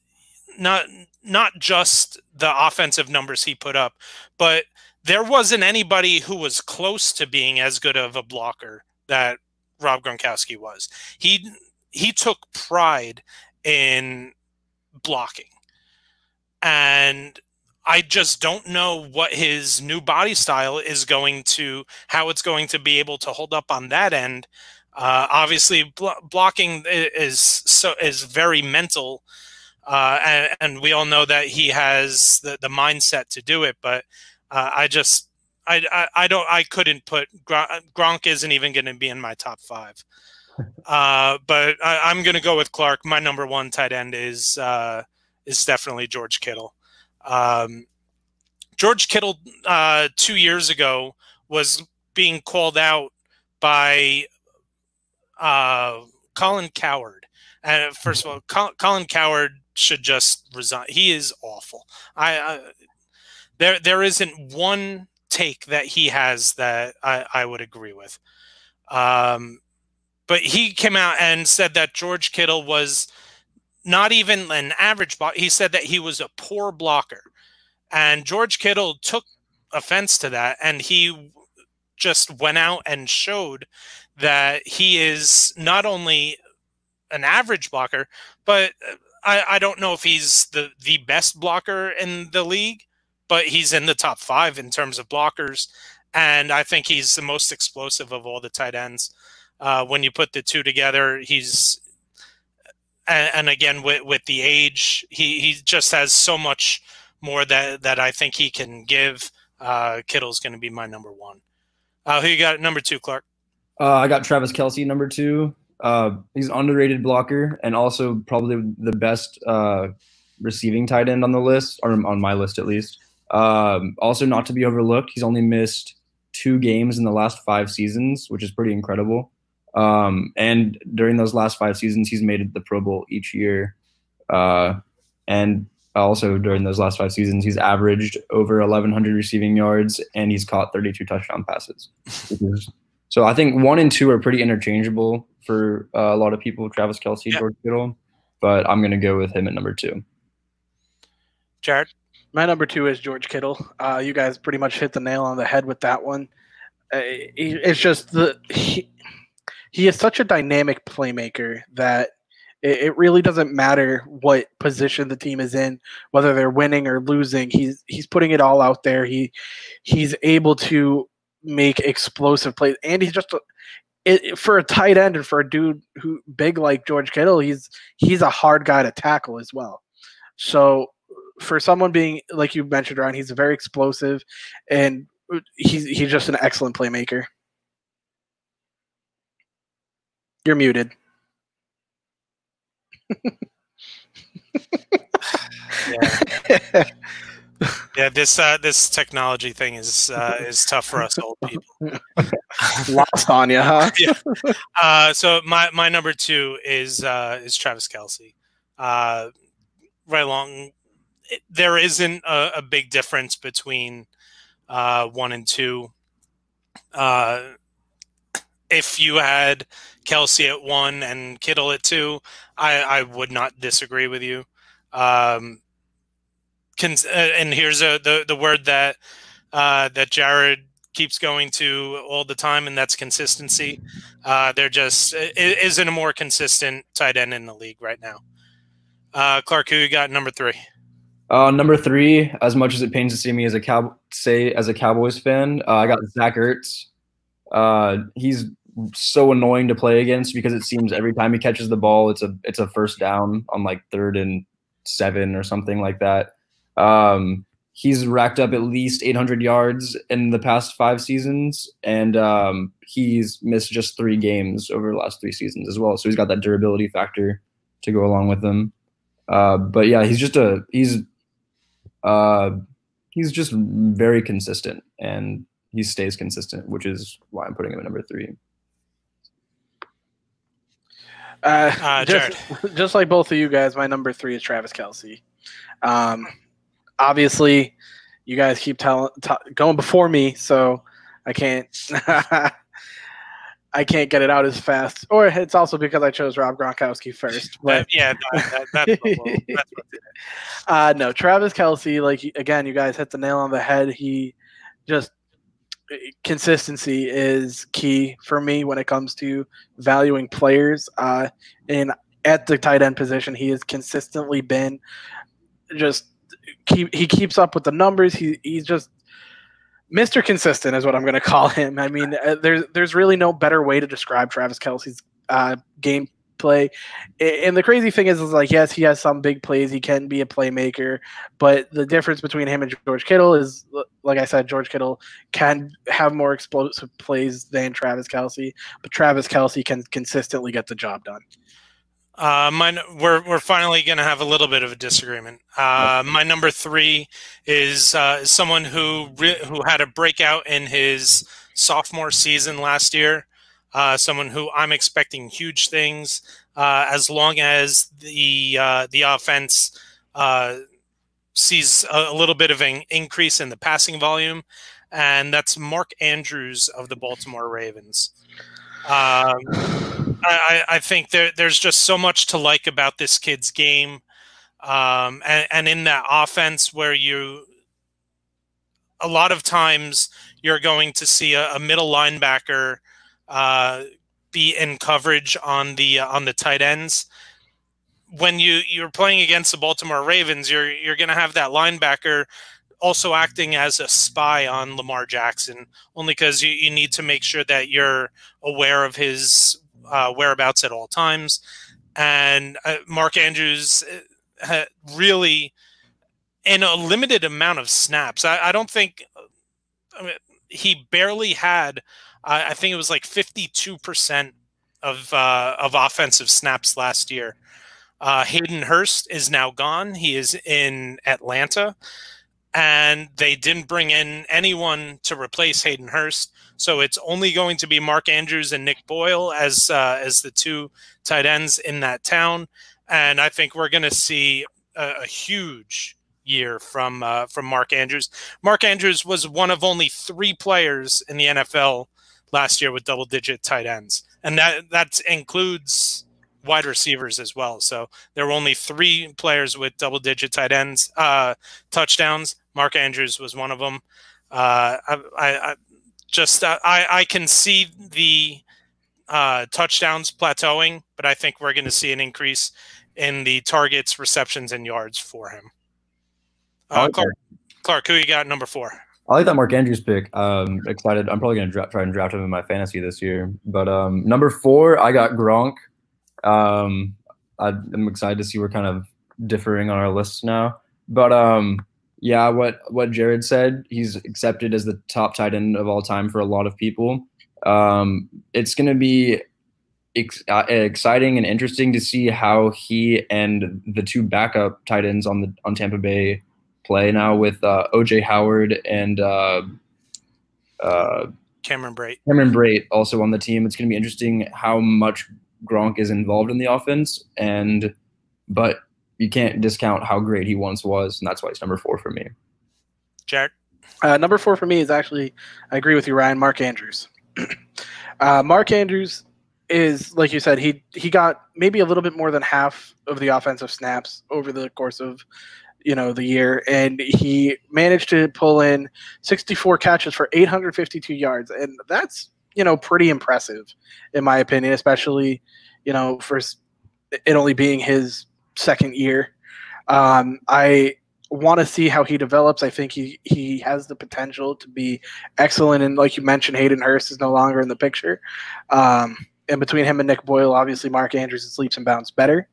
not not just the offensive numbers he put up, but there wasn't anybody who was close to being as good of a blocker that Rob Gronkowski was. He he took pride in blocking. And I just don't know what his new body style is going to, how it's going to be able to hold up on that end. Uh, obviously, bl- blocking is so is very mental uh, and, and, we all know that he has the, the mindset to do it. But uh, I just, I, I, I, don't, I couldn't put Gronk isn't even going to be in my top five. Uh, but I, am going to go with Clarke. My number one tight end is uh, is definitely George Kittle. Um, George Kittle uh, two years ago was being called out by uh, Colin Cowherd. And first of all, Colin Cowherd should just resign. He is awful. I, I there there isn't one take that he has that I, I would agree with. Um, but he came out and said that George Kittle was not even an average block. He said that he was a poor blocker. And George Kittle took offense to that and he just went out and showed that he is not only an average blocker, but I, I don't know if he's the, the best blocker in the league, but he's in the top five in terms of blockers. And I think he's the most explosive of all the tight ends. Uh, when you put the two together, he's and, and, again with with the age, he he just has so much more that that I think he can give. Uh, Kittle's going to be my number one. Uh, who you got number two, Clarke? Uh, I got Travis Kelce number two. Uh, he's an underrated blocker and also probably the best uh, receiving tight end on the list, or on my list at least. Um, also, not to be overlooked, he's only missed two games in the last five seasons, which is pretty incredible. Um, and during those last five seasons, he's made the Pro Bowl each year. Uh, and also during those last five seasons, he's averaged over 1,100 receiving yards and he's caught 32 touchdown passes. So I think one and two are pretty interchangeable for uh, a lot of people Travis Kelce, yeah. George Kittle. But I'm going to go with him at number two. Jared? My number two is George Kittle. Uh, you guys pretty much hit the nail on the head with that one. Uh, it's just the. He, he is such a dynamic playmaker that it, it really doesn't matter what position the team is in, whether they're winning or losing. He's he's putting it all out there. He he's able to make explosive plays, and he's just a, it, for a tight end and for a dude who big like George Kittle, he's he's a hard guy to tackle as well. So for someone being like you mentioned, Ryan, he's very explosive, and he's he's just an excellent playmaker. You're muted. yeah. yeah, this uh, this technology thing is uh, is tough for us old people. Lost on you, huh? yeah. Uh, so my my number two is uh, is Travis Kelce. Uh, right along, it, there isn't a, a, big difference between uh, one and two. Uh, if you had Kelce at one and Kittle at two, I, I would not disagree with you. Um, cons- uh, and here's a, the the word that uh, that Jared keeps going to all the time, and that's consistency. Uh, they're just isn't a more consistent tight end in the league right now. Uh, Clarke, who you got number three? Uh, number three, as much as it pains to see me as a cow say as a Cowboys fan, uh, I got Zach Ertz. Uh, he's so annoying to play against because it seems every time he catches the ball, it's a it's a first down on like third and seven or something like that. Um, he's racked up at least 800 yards in the past five seasons, and um, he's missed just three games over the last three seasons as well. So he's got that durability factor to go along with him. Uh, but yeah, he's just a he's uh, he's just very consistent, and he stays consistent, which is why I'm putting him at number three. Uh, uh, just, just like both of you guys, my number three is Travis Kelce. Um, obviously, you guys keep telling t- going before me, so I can't I can't get it out as fast. Or it's also because I chose Rob Gronkowski first. But yeah, that, that's, uh, no, Travis Kelce. like again, you guys hit the nail on the head. He just consistency is key for me when it comes to valuing players. Uh, and at the tight end position, he has consistently been just keep he keeps up with the numbers. He he's just Mr. Consistent is what I'm going to call him. I mean, uh, there's there's really no better way to describe Travis Kelce's uh, game play. And the crazy thing is, is like, yes, he has some big plays. He can be a playmaker, but the difference between him and George Kittle is, like I said, George Kittle can have more explosive plays than Travis Kelce, but Travis Kelce can consistently get the job done. Uh, my, we're we're finally going to have a little bit of a disagreement. Uh, my number three is uh, someone who re- who had a breakout in his sophomore season last year uh, someone who I'm expecting huge things. Uh, as long as the uh, the offense uh, sees a, a little bit of an increase in the passing volume, and that's Mark Andrews of the Baltimore Ravens. Um, I, I, think there, there's just so much to like about this kid's game, um, and, and in that offense where you, a lot of times you're going to see a, a middle linebacker uh, be in coverage on the uh, on the tight ends. When you you're playing against the Baltimore Ravens, you're you're going to have that linebacker also acting as a spy on Lamar Jackson, only because you, you need to make sure that you're aware of his uh, whereabouts at all times. And uh, Mark Andrews uh, really, in a limited amount of snaps, I, I don't think I mean, he barely had. I think it was like 52% of uh, of offensive snaps last year. Uh, Hayden Hurst is now gone. He is in Atlanta and they didn't bring in anyone to replace Hayden Hurst. So it's only going to be Mark Andrews and Nick Boyle as uh, as the two tight ends in that town, and I think we're going to see a, a, huge year from uh, from Mark Andrews. Mark Andrews was one of only three players in the NFL last year with double digit tight ends, and that that includes wide receivers as well. So there were only three players with double digit tight ends uh, touchdowns. Mark Andrews was one of them. Uh, I, I, just uh, I, I can see the uh, touchdowns plateauing, but I think we're going to see an increase in the targets, receptions, and yards for him. Uh, Clarke, Clarke, who you got number four? I like that Mark Andrews pick. Um, excited. I'm probably going to try and draft him in my fantasy this year. But um, number four, I got Gronk. Um, I, am excited to see we're kind of differing on our lists now. But um, yeah, what what Jared said, he's accepted as the top tight end of all time for a lot of people. Um, it's going to be ex- uh, exciting and interesting to see how he and the two backup tight ends on the on Tampa Bay play now with uh, OJ Howard and uh, uh, Cameron Brate. Cameron Brate also on the team. It's going to be interesting how much Gronk is involved in the offense, and but you can't discount how great he once was, and that's why he's number four for me. Jared, uh, number four for me is actually I agree with you, Ryan. Mark Andrews. uh, Mark Andrews is like you said he he got maybe a little bit more than half of the offensive snaps over the course of you know the year and he managed to pull in 64 catches for 852 yards and that's you know, pretty impressive, in my opinion, especially, you know, for it only being his second year. Um, I want to see how he develops. I think he he has the potential to be excellent. And like you mentioned, Hayden Hurst is no longer in the picture. Um, and between him and Nick Boyle, obviously Mark Andrews is leaps and bounds better.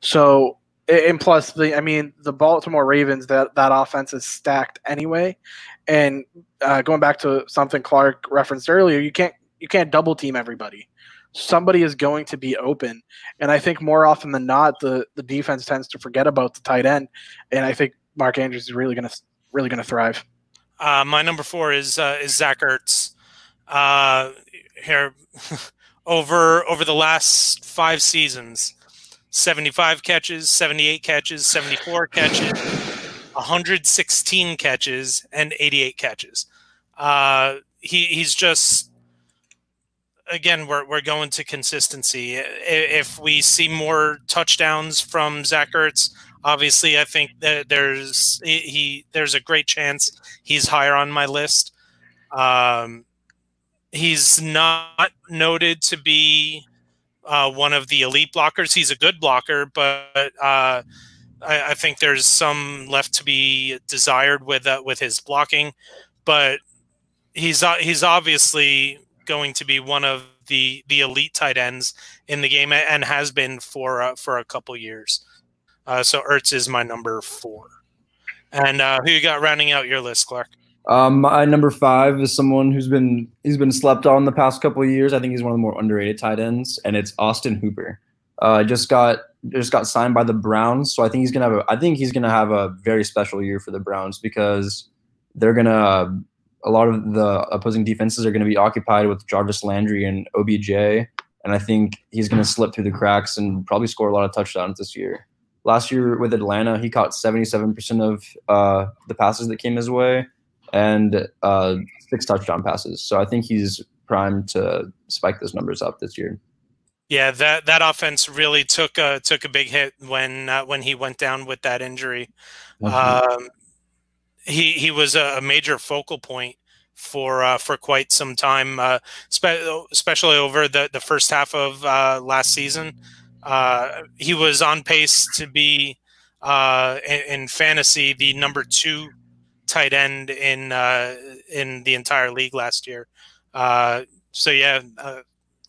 So and plus the I mean the Baltimore Ravens that that offense is stacked anyway, and uh, going back to something Clarke referenced earlier, you can't you can't double team everybody. Somebody is going to be open, and I think more often than not, the the defense tends to forget about the tight end, and I think Mark Andrews is really going to really going to thrive. Uh, my number four is uh, is Zach Ertz. Uh, here, over over the last five seasons, seventy five catches, seventy eight catches, seventy four catches 116 catches and 88 catches. Uh, he he's just again we're we're going to consistency. If we see more touchdowns from Zach Ertz, obviously I think that there's he there's a great chance he's higher on my list. Um, he's not noted to be uh, one of the elite blockers. He's a good blocker, but uh, I, I, think there's some left to be desired with uh, with his blocking, but he's uh, he's obviously going to be one of the the elite tight ends in the game and has been for uh, for a couple years. Uh, so Ertz is my number four. And uh, who you got rounding out your list, Clarke? Um, my number five is someone who's been he's been slept on the past couple of years. I think he's one of the more underrated tight ends, and it's Austin Hooper. Uh, just got just got signed by the Browns, so I think he's gonna have a I think he's gonna have a very special year for the Browns because they're gonna a lot of the opposing defenses are gonna be occupied with Jarvis Landry and OBJ, and I think he's gonna slip through the cracks and probably score a lot of touchdowns this year. last year with Atlanta, he caught 77% of uh, the passes that came his way and uh, six touchdown passes. So I think he's primed to spike those numbers up this year. Yeah, that that offense really took a took a big hit when uh, when he went down with that injury. Mm-hmm. Um, he he was a, major focal point for uh, for quite some time, uh, spe- especially over the, the first half of uh, last season. Uh, he was on pace to be uh, in, in, fantasy the number two tight end in uh, in the entire league last year. so yeah,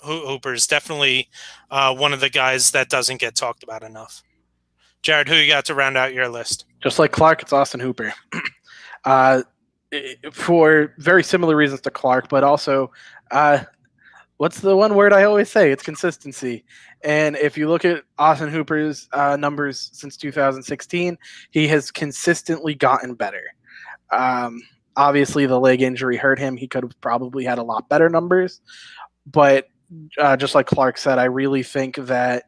Hooper is definitely one of the guys that doesn't get talked about enough. Jared, who you got to round out your list? Just like Clarke, it's Austin Hooper. uh, for very similar reasons to Clarke, but also, uh, what's the one word I always say? It's consistency. And if you look at Austin Hooper's uh, numbers since 2016, he has consistently gotten better. Um, obviously, the leg injury hurt him. He could have probably had a lot better numbers. But uh, just like Clarke said, I really think that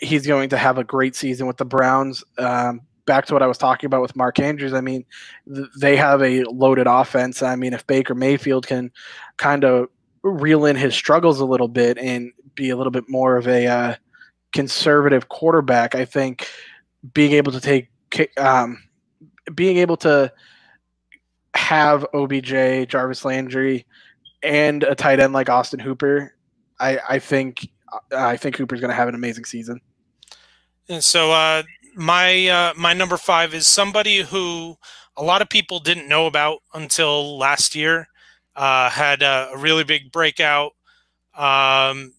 he's going to have a great season with the Browns. Um, back to what I was talking about with Mark Andrews, I mean, th- they have a loaded offense. I mean, if Baker Mayfield can kind of reel in his struggles a little bit and be a little bit more of a uh, conservative quarterback, I think being able to take, um, being able to have OBJ, Jarvis Landry, and a tight end like Austin Hooper, I, I think I think Hooper's going to have an amazing season. And so, uh, my uh, my number five is somebody who a lot of people didn't know about until last year. Uh, had a, a, really big breakout. Um,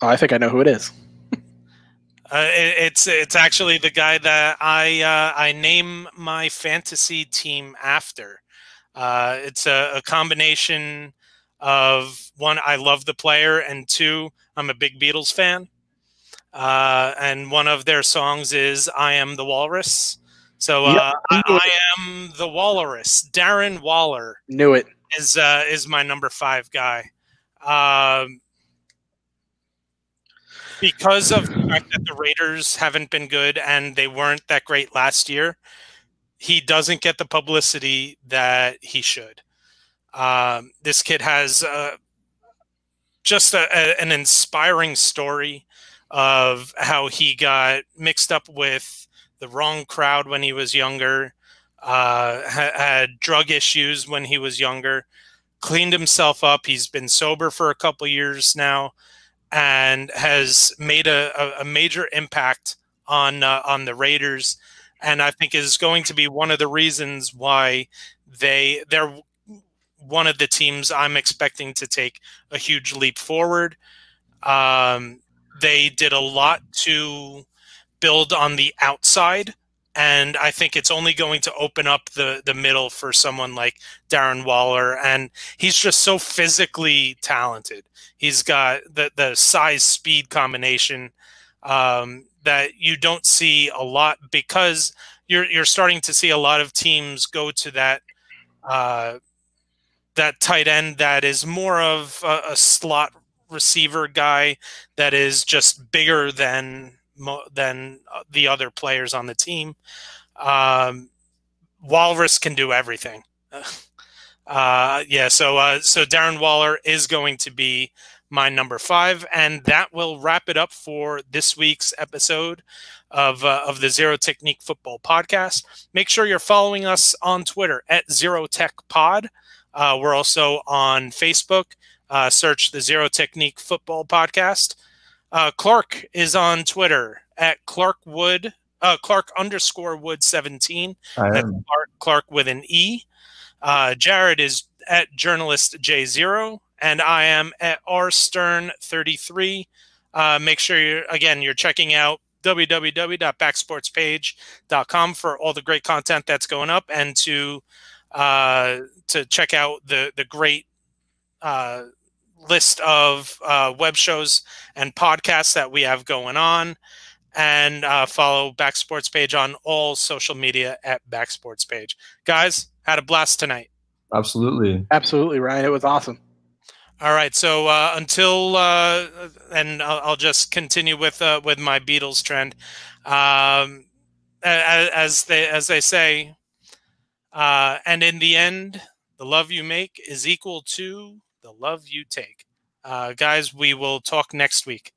I think I know who it is. uh, it, it's it's actually the guy that I uh, I name my fantasy team after. Uh, it's a, a combination of one I love the player and two I'm a big Beatles fan. Uh, and one of their songs is "I Am the Walrus." So uh, yep, I, I, am the Walrus. Darren Waller knew it is uh, is my number five guy. Um, because of the fact that the Raiders haven't been good and they weren't that great last year, he doesn't get the publicity that he should. Um, this kid has uh, just a, a, an inspiring story of how he got mixed up with the wrong crowd when he was younger, uh, ha- had drug issues when he was younger, cleaned himself up. He's been sober for a couple years now, and has made a, a major impact on uh, on the Raiders. And I think is going to be one of the reasons why they they're one of the teams I'm expecting to take a huge leap forward. Um, they did a lot to build on the outside, and I think it's only going to open up the the middle for someone like Darren Waller, and he's just so physically talented. He's got the the size speed combination um, that you don't see a lot because you're you're starting to see a lot of teams go to that uh, that tight end that is more of a, a slot receiver guy that is just bigger than than uh, the other players on the team. Um, Walrus can do everything. Uh, yeah, so uh, so Darren Waller is going to be my number five, and that will wrap it up for this week's episode of uh, of the Zero Technique Football Podcast. Make sure you're following us on Twitter at Zero Tech Pod. Uh, we're also on Facebook. Uh, search the Zero Technique Football Podcast. Uh, Clarke is on Twitter at Clarke Wood, uh, Clarke underscore Wood 17. That's Clarke, Clarke with an E. Uh, Jared is at journalist J0, and I am at R Stern 33. Uh, make sure you're, again, you're checking out www.backsportspage.com for all the great content that's going up and to uh, to check out the the great uh, list of uh, web shows and podcasts that we have going on, and uh, follow Back Sports Page on all social media at Back Sports Page. Guys, had a blast tonight. Absolutely, absolutely, Ryan. It was awesome. All right, so uh, until uh, and I'll, I'll, just continue with uh, with my Beatles trend. Um, as, as they as they say, uh, and in the end, the love you make is equal to the love you take. Uh, guys, we will talk next week.